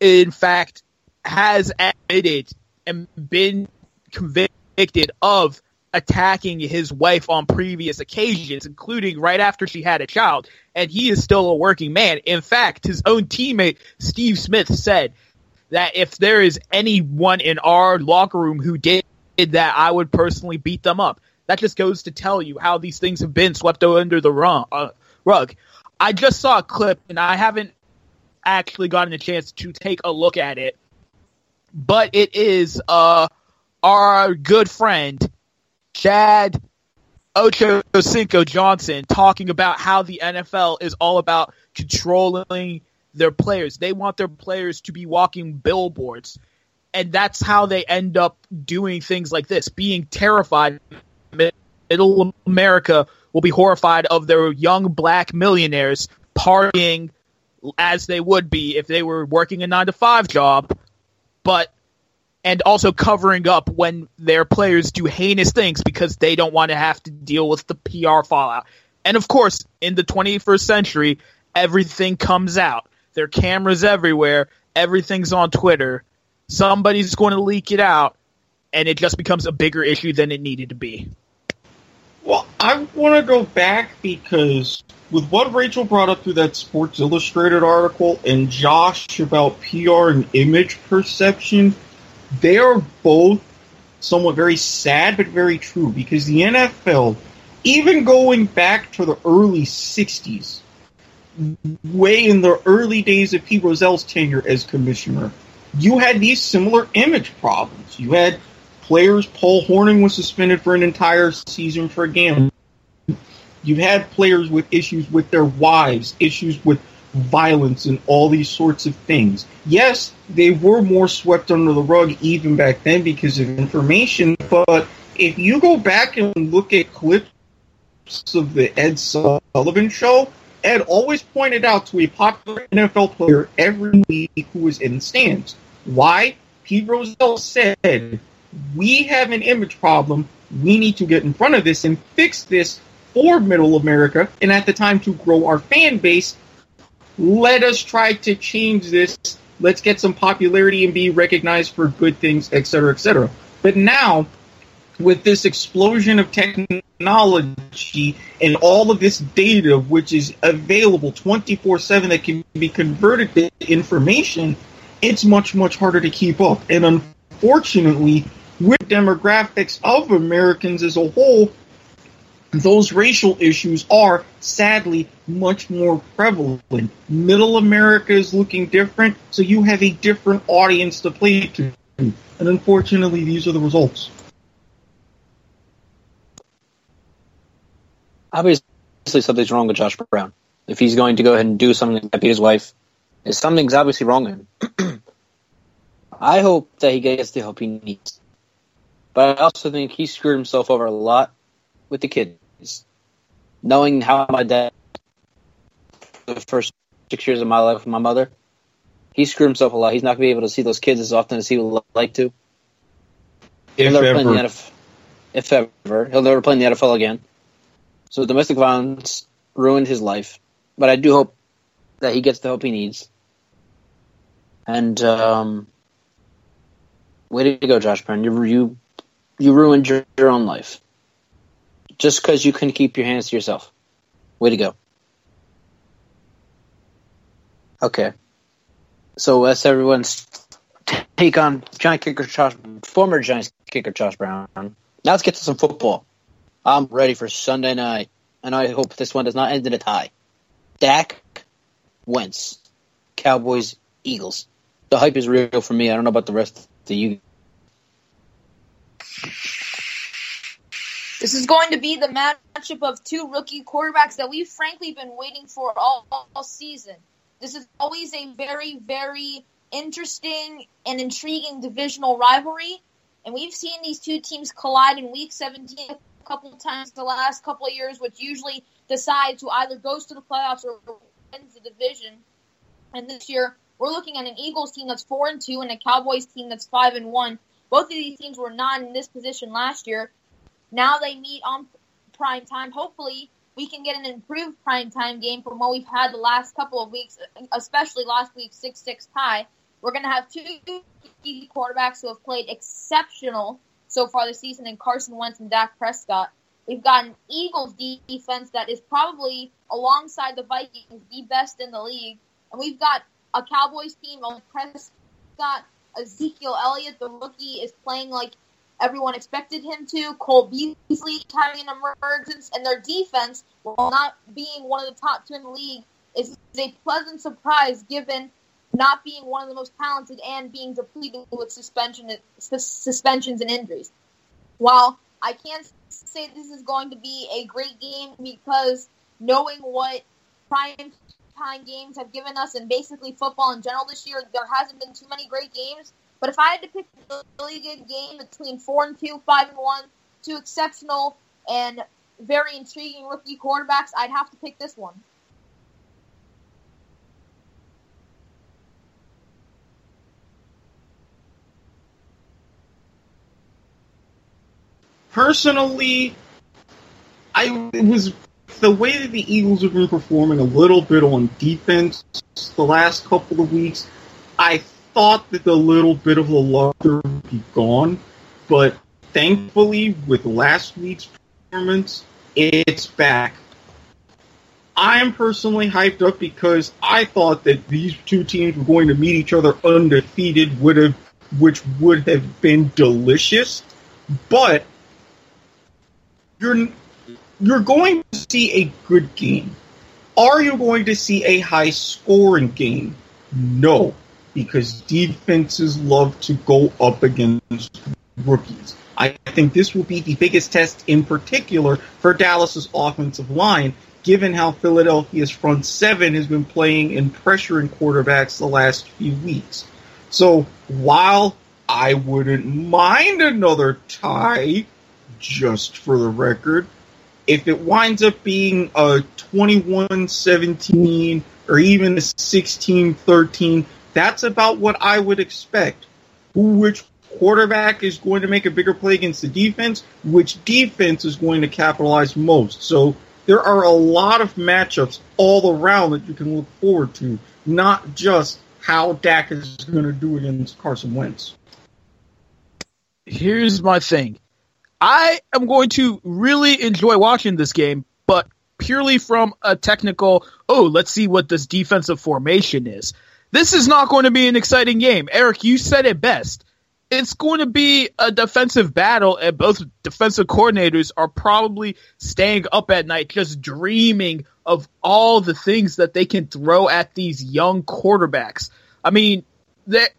in fact, has admitted and been convicted of attacking his wife on previous occasions, including right after she had a child, and he is still a working man. In fact, his own teammate, Steve Smith, said that if there is anyone in our locker room who did that, I would personally beat them up. That just goes to tell you how these things have been swept under the rug. Uh. I just saw a clip, and I haven't actually gotten a chance to take a look at it, but it is uh, our good friend Chad Ocho Cinco Johnson talking about how the NFL is all about controlling their players. They want their players to be walking billboards. And that's how they end up doing things like this, being terrified. Middle America will be horrified of their young black millionaires partying as they would be if they were working a nine to five job, but and also covering up when their players do heinous things because they don't want to have to deal with the PR fallout. And of course, in the 21st century, everything comes out. There are cameras everywhere. Everything's on Twitter. Somebody's going to leak it out, and it just becomes a bigger issue than it needed to be. Well, I want to go back because with what Rachel brought up through that Sports Illustrated article and Josh about PR and image perception, they are both somewhat very sad but very true because the NFL, even going back to the early 60s, way in the early days of Pete Rozelle's tenure as commissioner, you had these similar image problems. You had players, Paul Hornung was suspended for an entire season for gambling. You had players with issues with their wives, issues with violence, and all these sorts of things. Yes, they were more swept under the rug even back then because of information, but if you go back and look at clips of the Ed Sullivan show, Ed always pointed out to a popular NFL player every week who was in the stands. Why? Pete Rozelle said, We have an image problem. We need to get in front of this and fix this for middle America. And at the time, to grow our fan base, let us try to change this. Let's get some popularity and be recognized for good things, etc., etc. But now, with this explosion of technology and all of this data, which is available 24 7 that can be converted to information, it's much, much harder to keep up. And unfortunately, with demographics of Americans as a whole, those racial issues are sadly much more prevalent. Middle America is looking different, so you have a different audience to play to. And unfortunately, these are the results. Obviously, something's wrong with Josh Brown. If he's going to go ahead and do something to beat his wife, something's obviously wrong with him. I hope that he gets the help he needs. But I also think he screwed himself over a lot with the kids. Knowing how my dad, the first six years of my life with my mother, he screwed himself a lot. He's not going to be able to see those kids as often as he would like to. If he'll never ever. play in the NFL, if ever. He'll never play in the NFL again. So domestic violence ruined his life. But I do hope that he gets the help he needs. And um, way to go, Josh Brown. You you you ruined your, your own life just because you couldn't keep your hands to yourself. Way to go. Okay. So that's everyone's take on Giant kicker Josh, former Giants kicker Josh Brown. Now let's get to some football. I'm ready for Sunday night, and I hope this one does not end in a tie. Dak, Wentz, Cowboys, Eagles. The hype is real for me. I don't know about the rest of you. This is going to be the matchup of two rookie quarterbacks that we've frankly been waiting for all, all season. This is always a very, very interesting and intriguing divisional rivalry. And we've seen these two teams collide in week 17 a couple of times the last couple of years, which usually decides who either goes to the playoffs or wins the division. And this year, we're looking at an Eagles team that's 4 and 2 and a Cowboys team that's 5 and 1. Both of these teams were not in this position last year. Now they meet on prime time. Hopefully, we can get an improved prime time game from what we've had the last couple of weeks, especially last week's 6 6 tie. We're going to have two quarterbacks who have played exceptional so far this season in Carson Wentz and Dak Prescott. We've got an Eagles defense that is probably, alongside the Vikings, the best in the league. And we've got a Cowboys team of Prescott, Ezekiel Elliott, the rookie, is playing like everyone expected him to. Cole Beasley having an emergence, and their defense, while not being one of the top two in the league, is a pleasant surprise given not being one of the most talented and being depleted with suspension suspensions and injuries. While I can't say this is going to be a great game because knowing what prime time games have given us and basically football in general this year, there hasn't been too many great games. But if I had to pick a really good game between four and two, five and one, two exceptional and very intriguing rookie quarterbacks, I'd have to pick this one. Personally, I was the way that the Eagles have been performing a little bit on defense the last couple of weeks. I thought that the little bit of the luck would be gone, but thankfully, with last week's performance, it's back. I am personally hyped up because I thought that these two teams were going to meet each other undefeated, would have, which would have been delicious. But you're you're going to see a good game. Are you going to see a high scoring game? No, because defenses love to go up against rookies. I think this will be the biggest test in particular for Dallas's offensive line, given how Philadelphia's front seven has been playing and pressuring quarterbacks the last few weeks. So while I wouldn't mind another tie, just for the record. If it winds up being a 21 17 or even a 16 13, that's about what I would expect. Which quarterback is going to make a bigger play against the defense? Which defense is going to capitalize most? So there are a lot of matchups all around that you can look forward to, not just how Dak is going to do against Carson Wentz. Here's my thing. I am going to really enjoy watching this game, but purely from a technical, oh, let's see what this defensive formation is. This is not going to be an exciting game. Eric, you said it best. It's going to be a defensive battle, and both defensive coordinators are probably staying up at night just dreaming of all the things that they can throw at these young quarterbacks. I mean, that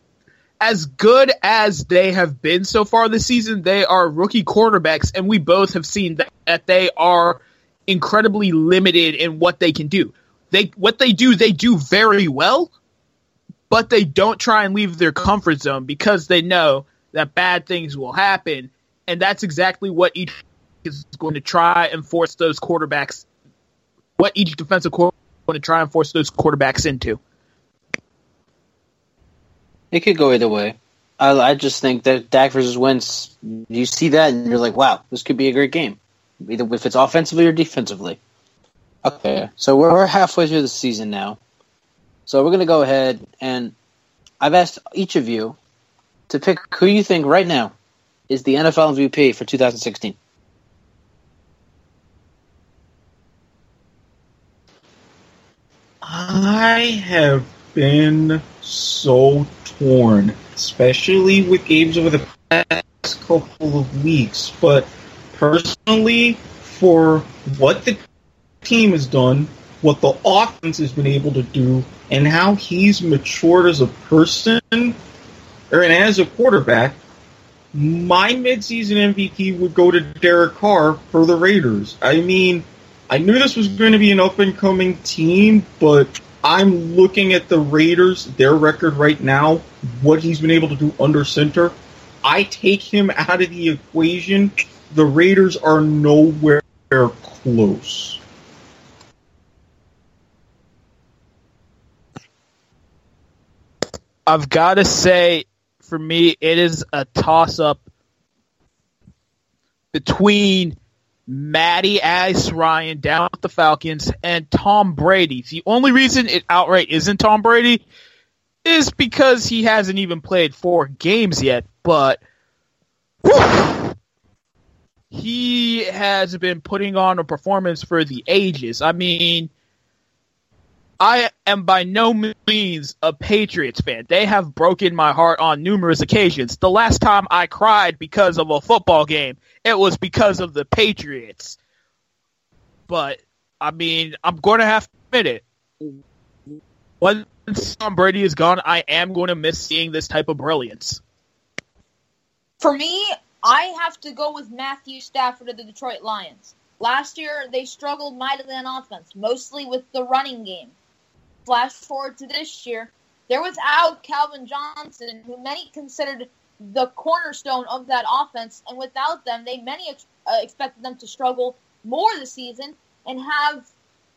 as good as they have been so far this season, they are rookie quarterbacks, and we both have seen that, that they are incredibly limited in what they can do. They what they do, they do very well, but they don't try and leave their comfort zone because they know that bad things will happen, and that's exactly what each is going to try and force those quarterbacks. What each defensive coordinator is going to try and force those quarterbacks into. It could go either way. I, I just think that Dak versus Wentz, you see that and you're like, wow, this could be a great game, either if it's offensively or defensively. Okay, so we're, we're halfway through the season now. So we're going to go ahead and I've asked each of you to pick who you think right now is the NFL MVP for 2016. I have been so torn, especially with games over the past couple of weeks. But personally, for what the team has done, what the offense has been able to do, and how he's matured as a person or and as a quarterback, my midseason MVP would go to Derek Carr for the Raiders. I mean, I knew this was going to be an up and coming team, but I'm looking at the Raiders, their record right now, what he's been able to do under center. I take him out of the equation. The Raiders are nowhere close. I've got to say, for me, it is a toss up between Matty Ice Ryan down with the Falcons and Tom Brady. The only reason it outright isn't Tom Brady is because he hasn't even played four games yet. But whew, he has been putting on a performance for the ages. I mean, I am by no means a Patriots fan. They have broken my heart on numerous occasions. The last time I cried because of a football game, it was because of the Patriots. But, I mean, I'm going to have to admit it. Once Tom Brady is gone, I am going to miss seeing this type of brilliance. For me, I have to go with Matthew Stafford of the Detroit Lions. Last year, they struggled mightily on offense, mostly with the running game. Flash forward to this year, they're without Calvin Johnson, who many considered the cornerstone of that offense, and without them, they many ex- uh, expected them to struggle more this season and have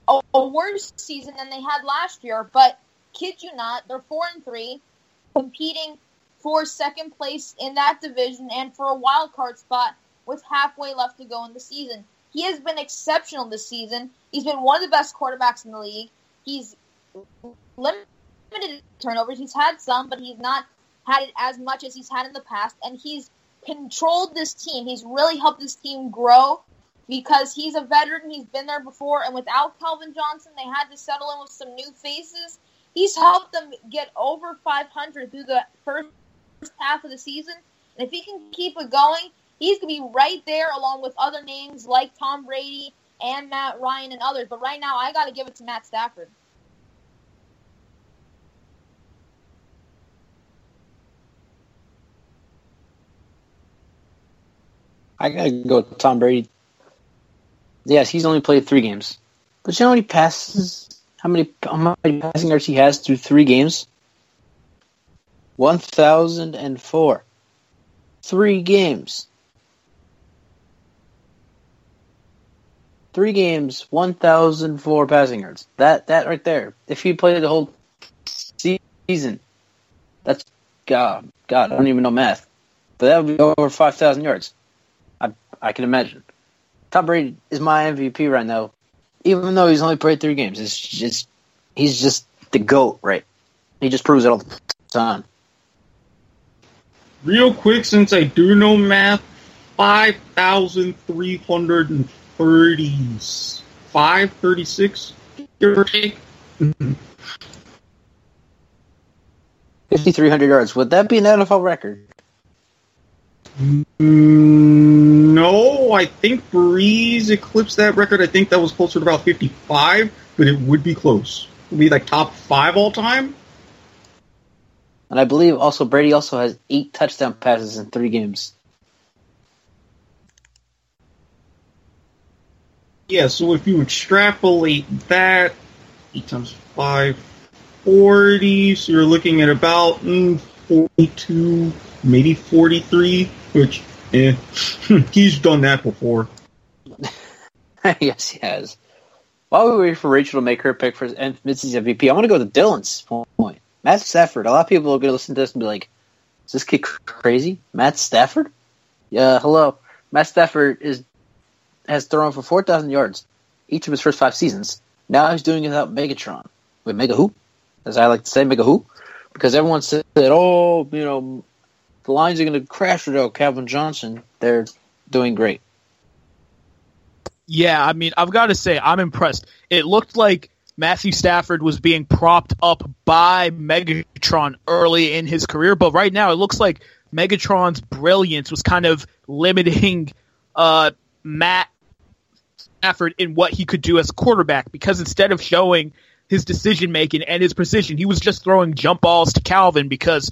a, a worse season than they had last year. But kid you not, they're four and three, competing for second place in that division and for a wild card spot with halfway left to go in the season. He has been exceptional this season. He's been one of the best quarterbacks in the league. He's limited turnovers. He's had some, but he's not had it as much as he's had in the past. And he's controlled this team. He's really helped this team grow because he's a veteran. He's been there before. And without Calvin Johnson, they had to settle in with some new faces. He's helped them get over 500 through the first half of the season. And if he can keep it going, he's going to be right there along with other names like Tom Brady and Matt Ryan and others. But right now, I got to give it to Matt Stafford. I gotta go with Tom Brady. Yes, he's only played three games, but you know how many passes, how many, how many passing yards he has through three games? One thousand and four. Three games. Three games, one thousand four passing yards. That that right there. If he played the whole season, that's God. God, I don't even know math, but that would be over five thousand yards. I can imagine. Tom Brady is my MVP right now, even though he's only played three games. It's just he's just the goat, right? He just proves it all the time. Real quick, since I do know math, five thousand three hundred and thirty five, thirty six, give or take. Fifty three hundred yards. Would that be an NFL record? No, I think Brees eclipsed that record. I think that was closer to about 55, but it would be close. It would be like top five all time. And I believe also Brady also has eight touchdown passes in three games. Yeah, so if you extrapolate that, 8 times 5, 40, so you're looking at about mm, 42, maybe 43, which, eh, he's done that before. yes, he has. While we wait for Rachel to make her pick for Mitzi's MVP, I want to go to Dylan's point. Matt Stafford. A lot of people are going to listen to this and be like, "Is this kid crazy?" Matt Stafford? Yeah, hello. Matt Stafford is has thrown for four thousand yards each of his first five seasons. Now he's doing it without Megatron. With Mega who? As I like to say, Mega who? Because everyone said, "Oh, you know, the Lions are going to crash without Calvin Johnson." They're doing great. Yeah, I mean, I've got to say, I'm impressed. It looked like Matthew Stafford was being propped up by Megatron early in his career, but right now it looks like Megatron's brilliance was kind of limiting uh, Matt Stafford in what he could do as a quarterback because instead of showing his decision making and his precision, he was just throwing jump balls to Calvin because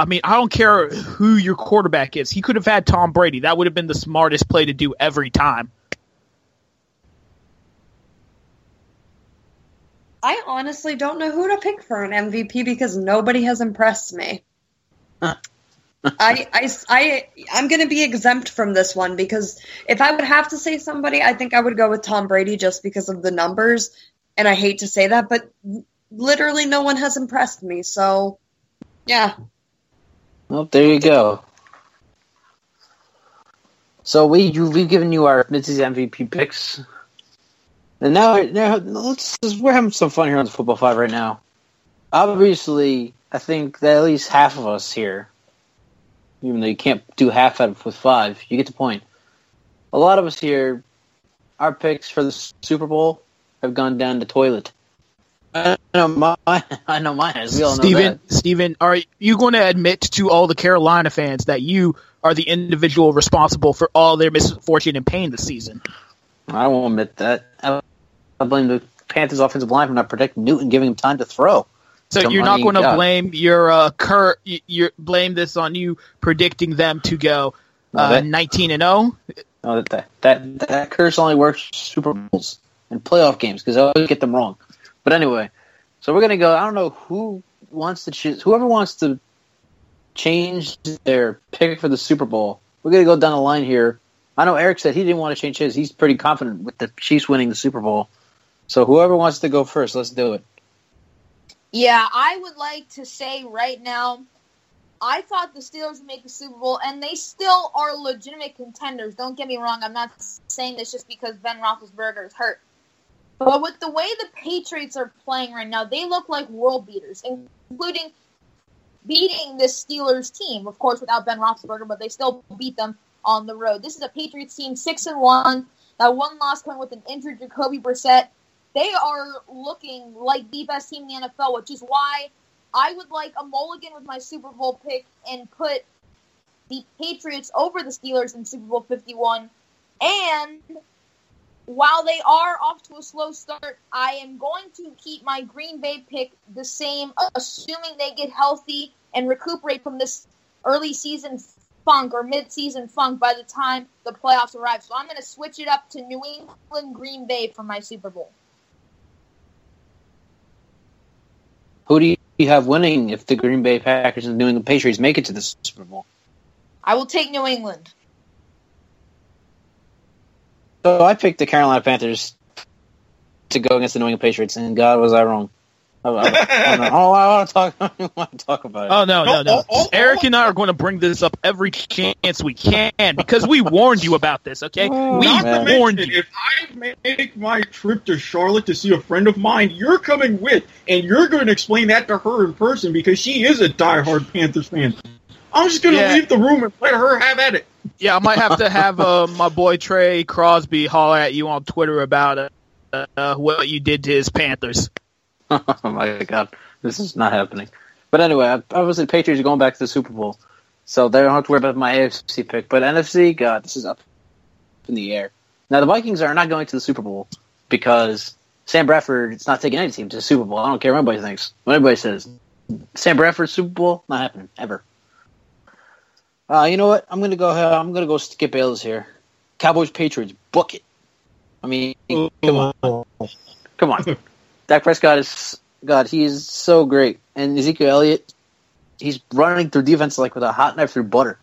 I mean, I don't care who your quarterback is. He could have had Tom Brady. That would have been the smartest play to do every time. I honestly don't know who to pick for an MVP because nobody has impressed me. I, I, I, I'm going to be exempt from this one because if I would have to say somebody, I think I would go with Tom Brady just because of the numbers. And I hate to say that, but literally no one has impressed me. So, yeah. Well, there you go. So we you, we've given you our Mitzi's MVP picks. And now, now let's we're having some fun here on the Football Five right now. Obviously, I think that at least half of us here, even though you can't do half out of with five, you get the point. a lot of us here, our picks for the Super Bowl have gone down the toilet. I know my, I know mine. We all Steven. Steven, are you going to admit to all the Carolina fans that you are the individual responsible for all their misfortune and pain this season? I won't admit that. I, blame the Panthers' offensive line for not protecting Newton, giving him time to throw. So you're not going to blame your uh, cur you blame this on you predicting them to go No, uh, that- 19 and oh? 0? No, that, that that that curse only works Super Bowls and playoff games because I always get them wrong. But anyway, so we're gonna go. I don't know who wants to choose. Whoever wants to change their pick for the Super Bowl. We're gonna go down the line here. I know Eric said he didn't want to change his. He's pretty confident with the Chiefs winning the Super Bowl. So whoever wants to go first, let's do it. Yeah, I would like to say right now, I thought the Steelers would make the Super Bowl, and they still are legitimate contenders. Don't get me wrong. I'm not saying this just because Ben Roethlisberger is hurt. But with the way the Patriots are playing right now, they look like world beaters, including beating this Steelers team. Of course, without Ben Roethlisberger, but they still beat them on the road. This is a Patriots team six and one. That one loss coming with an injured Jacoby Brissett. They are looking like the best team in the NFL, which is why I would like a mulligan with my Super Bowl pick and put the Patriots over the Steelers in Super Bowl 51. And while they are off to a slow start, I am going to keep my Green Bay pick the same, assuming they get healthy and recuperate from this early season funk or mid-season funk by the time the playoffs arrive. So I'm going to switch it up to New England Green Bay for my Super Bowl. Who do you have winning if the Green Bay Packers and the New England Patriots make it to the Super Bowl? I will take New England. So I picked the Carolina Panthers to go against the New England Patriots, and God was I wrong. I, I, I, don't know. Oh, I want to talk. I don't want to talk about it. Oh no, no, no! Eric and I are going to bring this up every chance we can because we warned you about this. Okay, we Not warned you. if I make my trip to Charlotte to see a friend of mine, you're coming with, and you're going to explain that to her in person because she is a diehard Panthers fan. I'm just going to Yeah. leave the room and let her have at it. Yeah, I might have to have uh, my boy Trey Crosby holler at you on Twitter about uh, uh, what you did to his Panthers. oh my God, this is not happening. But anyway, obviously the Patriots are going back to the Super Bowl, so they don't have to worry about my AFC pick. But NFC, God, this is up in the air. Now the Vikings are not going to the Super Bowl because Sam Bradford is not taking any team to the Super Bowl. I don't care what anybody thinks. What anybody says, Sam Bradford Super Bowl not happening ever. Uh, you know what? I'm gonna go. ahead. I'm gonna go Skip Bayless here. Cowboys Patriots book it. I mean, come on, come on. Dak Prescott is God. He is so great, and Ezekiel Elliott, he's running through defense like with a hot knife through butter.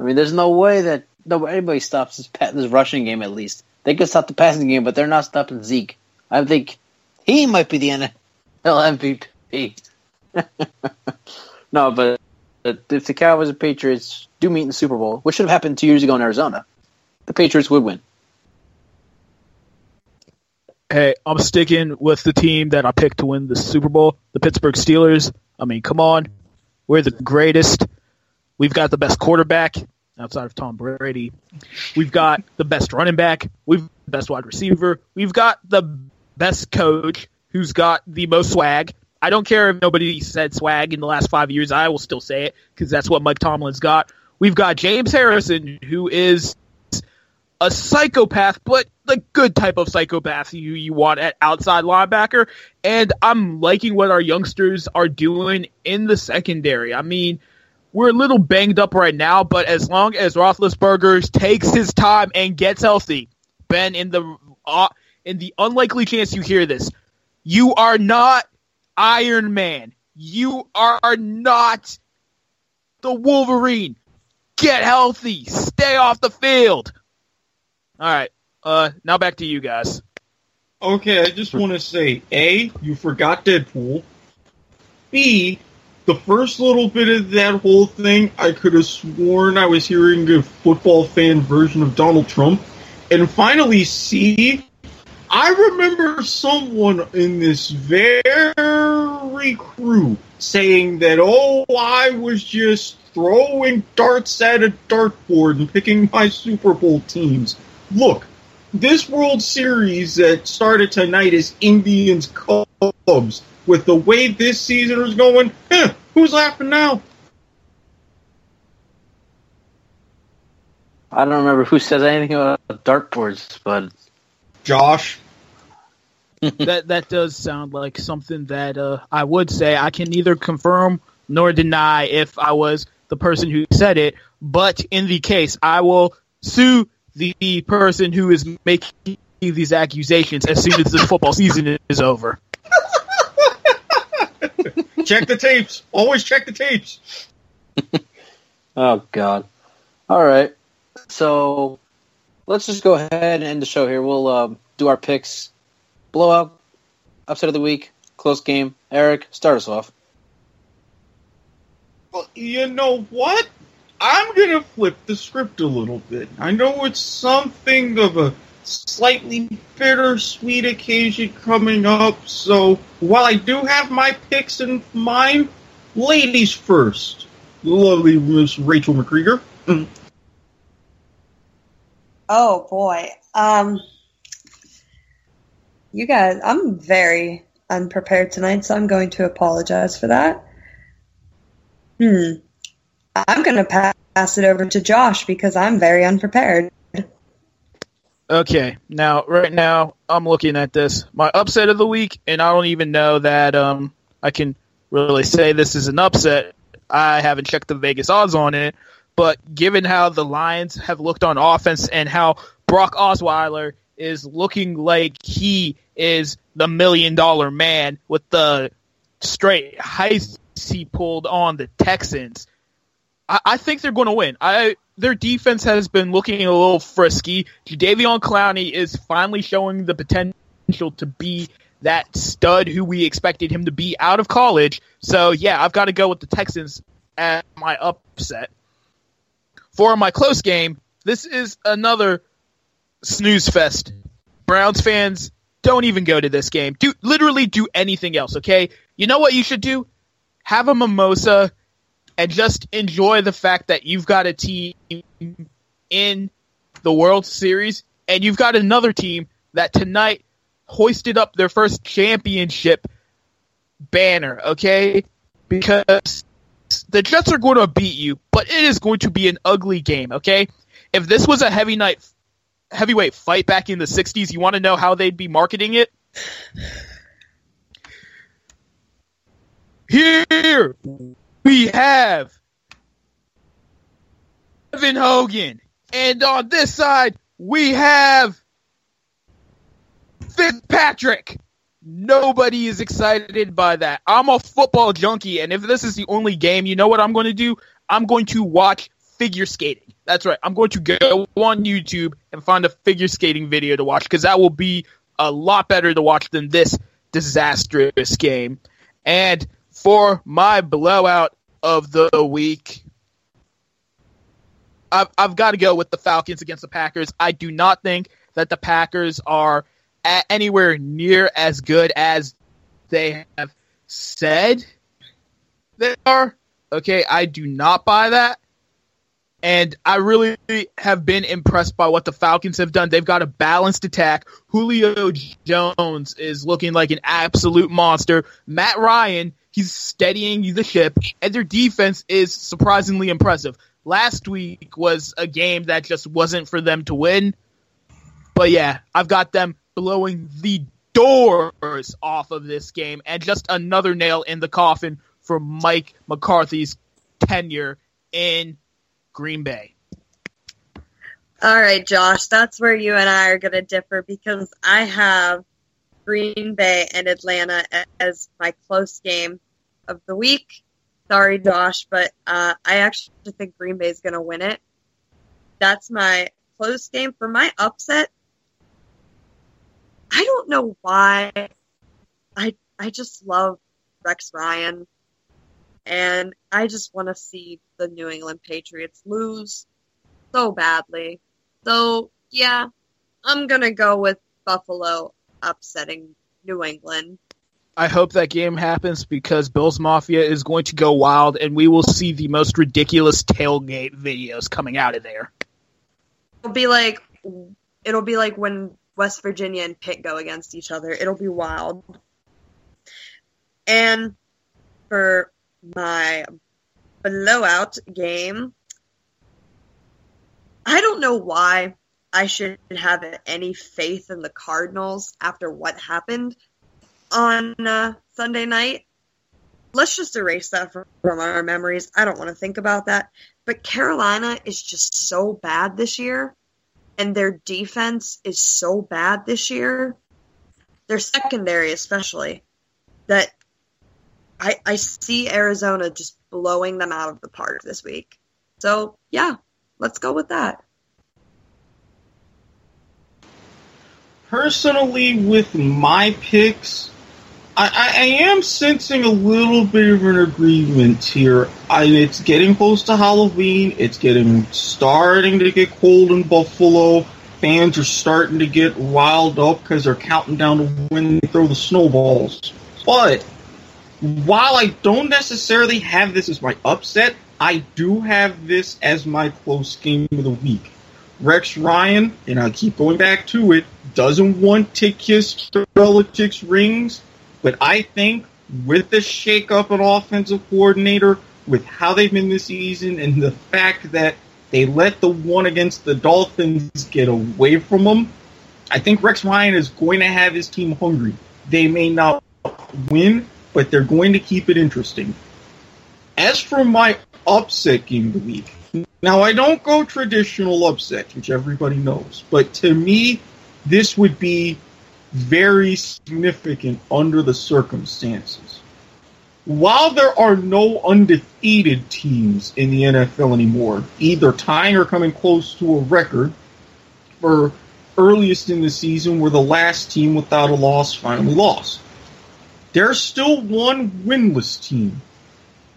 I mean, there's no way that no anybody stops this this rushing game. At least they could stop the passing game, but they're not stopping Zeke. I think he might be the NFL MVP. no, but if the Cowboys and Patriots do meet in the Super Bowl, which should have happened two years ago in Arizona, the Patriots would win. Hey, I'm sticking with the team that I picked to win the Super Bowl, the Pittsburgh Steelers. I mean, come on. We're the greatest. We've got the best quarterback outside of Tom Brady. We've got the best running back. We've got the best wide receiver. We've got the best coach who's got the most swag. I don't care if nobody said swag in the last five years. I will still say it because that's what Mike Tomlin's got. We've got James Harrison, who is a psychopath, but the good type of psychopath you, you want at outside linebacker. And I'm liking what our youngsters are doing in the secondary. I mean, we're a little banged up right now, but as long as Roethlisberger takes his time and gets healthy, Ben, in the uh, in the unlikely chance you hear this, you are not Iron Man. You are not the Wolverine. Get healthy. Stay off the field. All right. Uh, now back to you guys. Okay, I just want to say, A, you forgot Deadpool. B, the first little bit of that whole thing, I could have sworn I was hearing a football fan version of Donald Trump. And finally, C, I remember someone in this very crew saying that, oh, I was just throwing darts at a dartboard and picking my Super Bowl teams. look, this World Series that started tonight is Indians Cubs. With the way this season is going, eh, who's laughing now? I don't remember who says anything about dartboards, but Josh. That that does sound like something that uh, I would say. I can neither confirm nor deny if I was the person who said it. But in the case, I will sue the person who is making these accusations as soon as this football season is over. check the tapes. Always check the tapes. oh God. All right. So let's just go ahead and end the show here. We'll um, do our picks. Blowout, upset of the week, close game. Eric, start us off. Well, you know what? I'm gonna flip the script a little bit. I know it's something of a slightly bittersweet occasion coming up, so while I do have my picks in mind, ladies first. Lovely Miss Rachael McKriger. Oh boy. Um you guys, I'm very unprepared tonight, so I'm going to apologize for that. Hmm. I'm going to pass it over to Josh because I'm very unprepared. Okay, now right now I'm looking at this. My upset of the week, and I don't even know that um I can really say this is an upset. I haven't checked the Vegas odds on it, but given how the Lions have looked on offense and how Brock Osweiler is looking like he is the million dollar man with the straight heist he pulled on the Texans. I, I think they're going to win. I their defense has been looking a little frisky. Jadeveon Clowney is finally showing the potential to be that stud who we expected him to be out of college. So yeah, I've got to go with the Texans at my upset. For my close game, this is another snooze fest. Browns fans, don't even go to this game. Do literally do anything else, okay? You know what you should do? Have a mimosa and just enjoy the fact that you've got a team in the World Series and you've got another team that tonight hoisted up their first championship banner, okay? Because the Jets are going to beat you, but it is going to be an ugly game, okay? If this was a heavy night heavyweight fight back in the 60s, you want to know how they'd be marketing it? Here we have Kevin Hogan. And on this side, we have Fitzpatrick. Nobody is excited by that. I'm a football junkie, and if this is the only game, you know what I'm going to do? I'm going to watch figure skating. That's right. I'm going to go on YouTube and find a figure skating video to watch because that will be a lot better to watch than this disastrous game. And for my blowout of the week, I've, I've got to go with the Falcons against the Packers. I do not think that the Packers are anywhere near as good as they have said they are. Okay, I do not buy that. And I really have been impressed by what the Falcons have done. They've got a balanced attack. Julio Jones is looking like an absolute monster. Matt Ryan, he's steadying the ship, and their defense is surprisingly impressive. Last week was a game that just wasn't for them to win. But yeah, I've got them blowing the doors off of this game and just another nail in the coffin for Mike McCarthy's tenure in Green Bay. All right, Josh, that's where you and I are going to differ because I have Green Bay and Atlanta as my close game of the week. Sorry, Josh, but uh, I actually think Green Bay is going to win it. That's my close game. For my upset, I don't know why. I I just love Rex Ryan. And I just want to see the New England Patriots lose so badly. So, yeah, I'm going to go with Buffalo upsetting New England. I hope that game happens because Bills Mafia is going to go wild and we will see the most ridiculous tailgate videos coming out of there. It'll be like It'll be like when West Virginia and Pitt go against each other. It'll be wild. And for my blowout game, I don't know why I should have any faith in the Cardinals after what happened on uh, Sunday night. Let's just erase that from, from our memories. I don't want to think about that. But Carolina is just so bad this year, and their defense is so bad this year, their secondary especially, that I, I see Arizona just blowing them out of the park this week. So, yeah, let's go with that. Personally, with my picks, I, I, am sensing a little bit of an agreement here. I, it's getting close to Halloween. It's getting starting to get cold in Buffalo. Fans are starting to get riled up because they're counting down to when they throw the snowballs. But while I don't necessarily have this as my upset, I do have this as my close game of the week. Rex Ryan, and I keep going back to it, doesn't want to kiss Belichick's rings, but I think with the shakeup an offensive coordinator, with how they've been this season, and the fact that they let the one against the Dolphins get away from them, I think Rex Ryan is going to have his team hungry. They may not win, but they're going to keep it interesting. As for my upset game of the week, now I don't go traditional upset, which everybody knows, but to me, this would be very significant under the circumstances. While there are no undefeated teams in the NFL anymore, either tying or coming close to a record, for earliest in the season were the last team without a loss finally lost. There's still one winless team,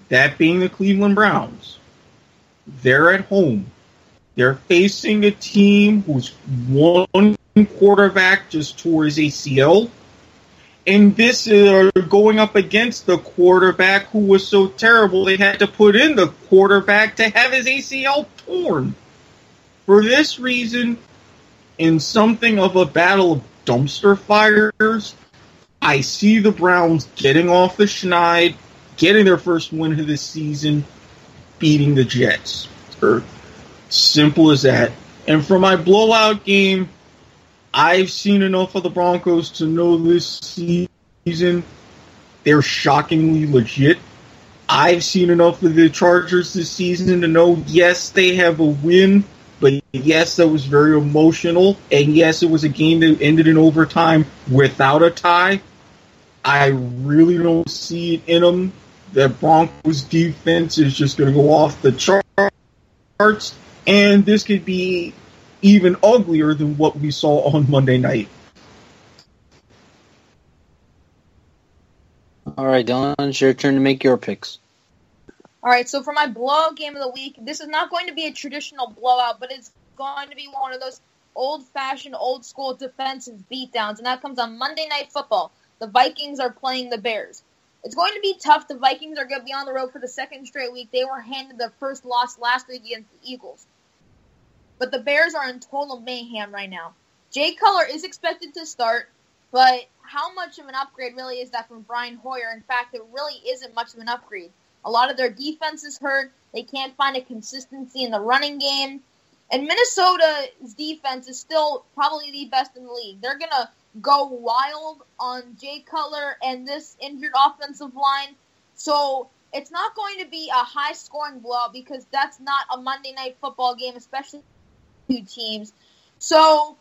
that being the Cleveland Browns. They're at home. They're facing a team whose one quarterback just tore his ACL. And this is going up against the quarterback who was so terrible they had to put in the quarterback to have his ACL torn. For this reason, in something of a battle of dumpster fires, I see the Browns getting off the schneid, getting their first win of the season, beating the Jets. Or simple as that. And for my blowout game, I've seen enough of the Broncos to know this season they're shockingly legit. I've seen enough of the Chargers this season to know yes, they have a win, but yes, that was very emotional. And yes, it was a game that ended in overtime without a tie. I really don't see it in them. The Broncos defense is just going to go off the charts, and this could be even uglier than what we saw on Monday night. All right, Dylan, it's your turn to make your picks. All right, so for my blowout game of the week, this is not going to be a traditional blowout, but it's going to be one of those old-fashioned, old-school defensive beatdowns, and that comes on Monday Night Football. The Vikings are playing the Bears. It's going to be tough. The Vikings are going to be on the road for the second straight week. They were handed their first loss last week against the Eagles. But the Bears are in total mayhem right now. Jay Cutler is expected to start, but how much of an upgrade really is that from Brian Hoyer? In fact, it really isn't much of an upgrade. A lot of their defense is hurt. They can't find a consistency in the running game. And Minnesota's defense is still probably the best in the league. They're going to go wild on Jay Cutler and this injured offensive line. So it's not going to be a high scoring blowout because that's not a Monday night football game, especially two teams. So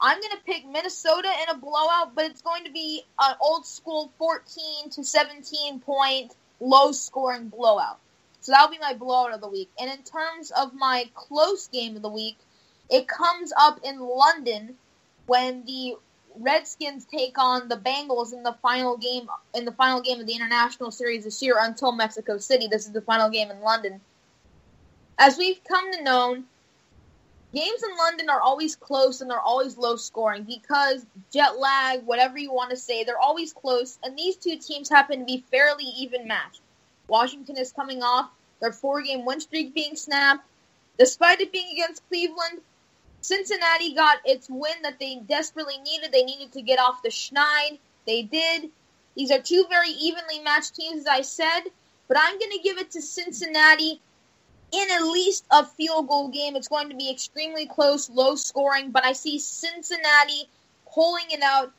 I'm going to pick Minnesota in a blowout, but it's going to be an old school 14 to 17 point low scoring blowout. So that'll be my blowout of the week. And in terms of my close game of the week, it comes up in London when the Redskins take on the Bengals in the final game in the final game of the international series this year until Mexico City. This is the final game in London. As we've come to know, games in London are always close and they're always low scoring because jet lag, whatever you want to say, they're always close. And these two teams happen to be fairly even matched. Washington is coming off their four game win streak being snapped. Despite it being against Cleveland, Cincinnati got its win that they desperately needed. They needed to get off the schneid. They did. These are two very evenly matched teams, as I said, but I'm going to give it to Cincinnati in at least a field goal game. It's going to be extremely close, low scoring, but I see Cincinnati pulling it out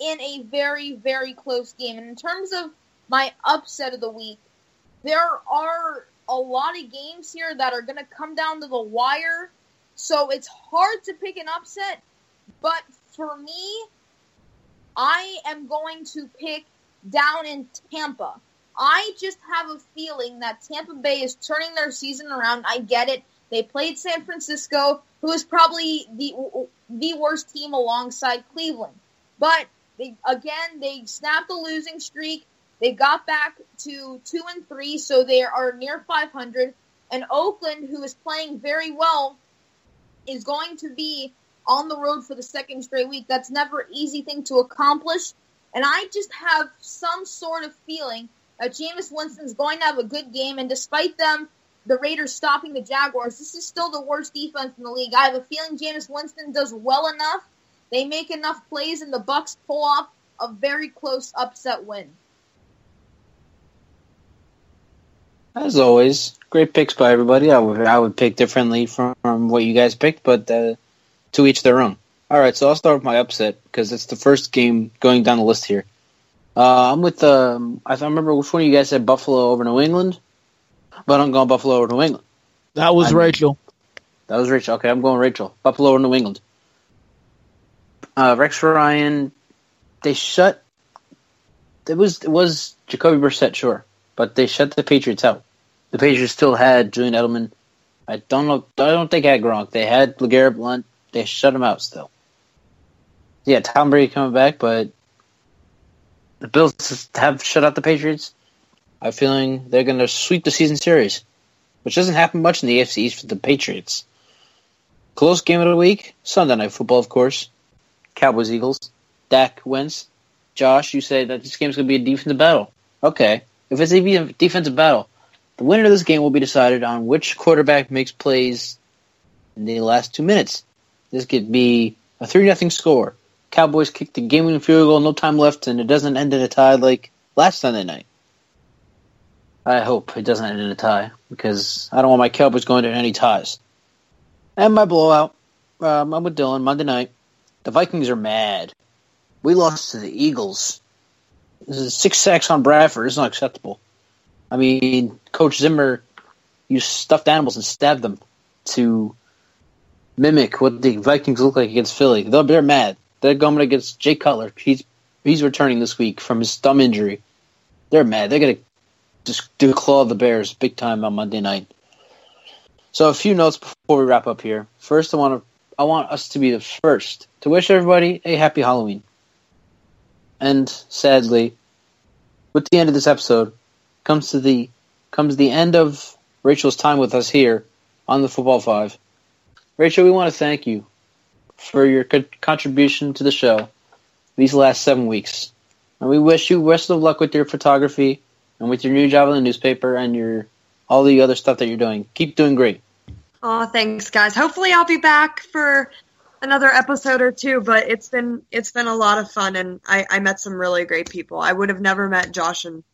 in a very, very close game. And in terms of my upset of the week, there are a lot of games here that are going to come down to the wire. So it's hard to pick an upset. But for me, I am going to pick down in Tampa. I just have a feeling that Tampa Bay is turning their season around. I get it. They played San Francisco, who is probably the the worst team alongside Cleveland. But they again they snapped the losing streak. They got back to two and three, so they are near 500. And Oakland, who is playing very well, is going to be on the road for the second straight week. That's never an easy thing to accomplish. And I just have some sort of feeling that Jameis Winston's going to have a good game. And despite them, the Raiders stopping the Jaguars, this is still the worst defense in the league. I have a feeling Jameis Winston does well enough. They make enough plays, and the Bucs pull off a very close upset win. As always, great picks by everybody. I would I would pick differently from, from what you guys picked, but uh, to each their own. All right, so I'll start with my upset because it's the first game going down the list here. Uh, I'm with um, I don't remember which one of you guys said Buffalo over New England, but I'm going Buffalo over New England. That was I'm- Rachael. That was Rachael. Okay, I'm going Rachael. Buffalo over New England. Uh, Rex Ryan, they shut. It was it was Jacoby Brissett, sure, but they shut the Patriots out. The Patriots still had Julian Edelman. I don't know. I don't think they had Gronk. They had LeGarrette Blount. They shut him out still. Yeah, Tom Brady coming back, but the Bills have shut out the Patriots. I have a feeling they're going to sweep the season series, which doesn't happen much in the AFC East for the Patriots. Close game of the week, Sunday night football, of course. Cowboys Eagles. Dak wins. Josh, you say that this game's going to be a defensive battle. Okay, if it's a defensive battle, the winner of this game will be decided on which quarterback makes plays in the last two minutes. This could be a three nothing score. Cowboys kick the game-winning field goal, no time left, and it doesn't end in a tie like last Sunday night. I hope it doesn't end in a tie because I don't want my Cowboys going to any ties. And my blowout, um, I'm with Dylan Monday night. The Vikings are mad. We lost to the Eagles. Six sacks on Bradford. is not acceptable. I mean, Coach Zimmer used stuffed animals and stabbed them to mimic what the Vikings look like against Philly. They're, they're mad. They're going against Jay Cutler. He's he's returning this week from his thumb injury. They're mad. They're gonna just do claw the Bears big time on Monday night. So a few notes before we wrap up here. First, I want to I want us to be the first to wish everybody a happy Halloween. And sadly, with the end of this episode, comes to the comes the end of Rachael's time with us here on the Football Five. Rachael, we want to thank you for your co- contribution to the show these last seven weeks, and we wish you best of luck with your photography and with your new job in the newspaper and your all the other stuff that you're doing. Keep doing great. Oh, thanks, guys. Hopefully, I'll be back for another episode or two. But it's been it's been a lot of fun, and I, I met some really great people. I would have never met Josh and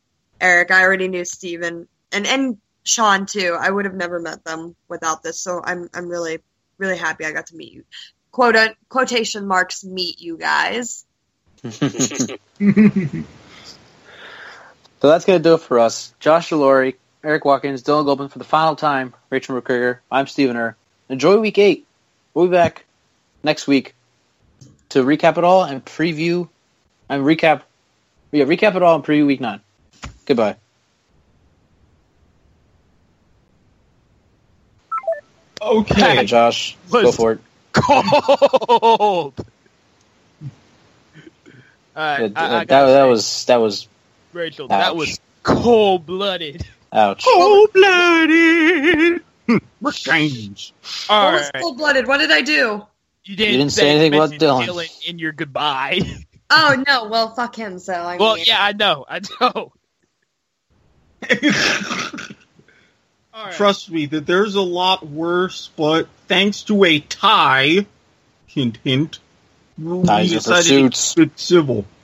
Eric. I already knew Steven and and Sean too. I would have never met them without this. So I'm I'm really really happy I got to meet you. Quote quotation marks meet you guys. So that's going to do it for us. Josh Laurie, Eric Watkins, Dylan Goldman for the final time. Rachael McKriger. I'm Stephen Err. Enjoy week eight. We'll be back next week to recap it all and preview and recap. Yeah, recap it all and preview week nine. Goodbye. Okay. Josh, go for it. Cold. Alright, I, I that, that say, was that was Rachael, that was cold blooded. ouch. Cold blooded. Change. All what was cold blooded? What did I do? You didn't, You didn't say anything about Dylan. Dylan in your goodbye. Oh no, well fuck him. So I well, mean, yeah, I know. I know. Trust me that there's a lot worse, but thanks to a tie, hint hint, we Ties are decided pursuits. to keep civil.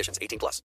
conditions. 18 plus.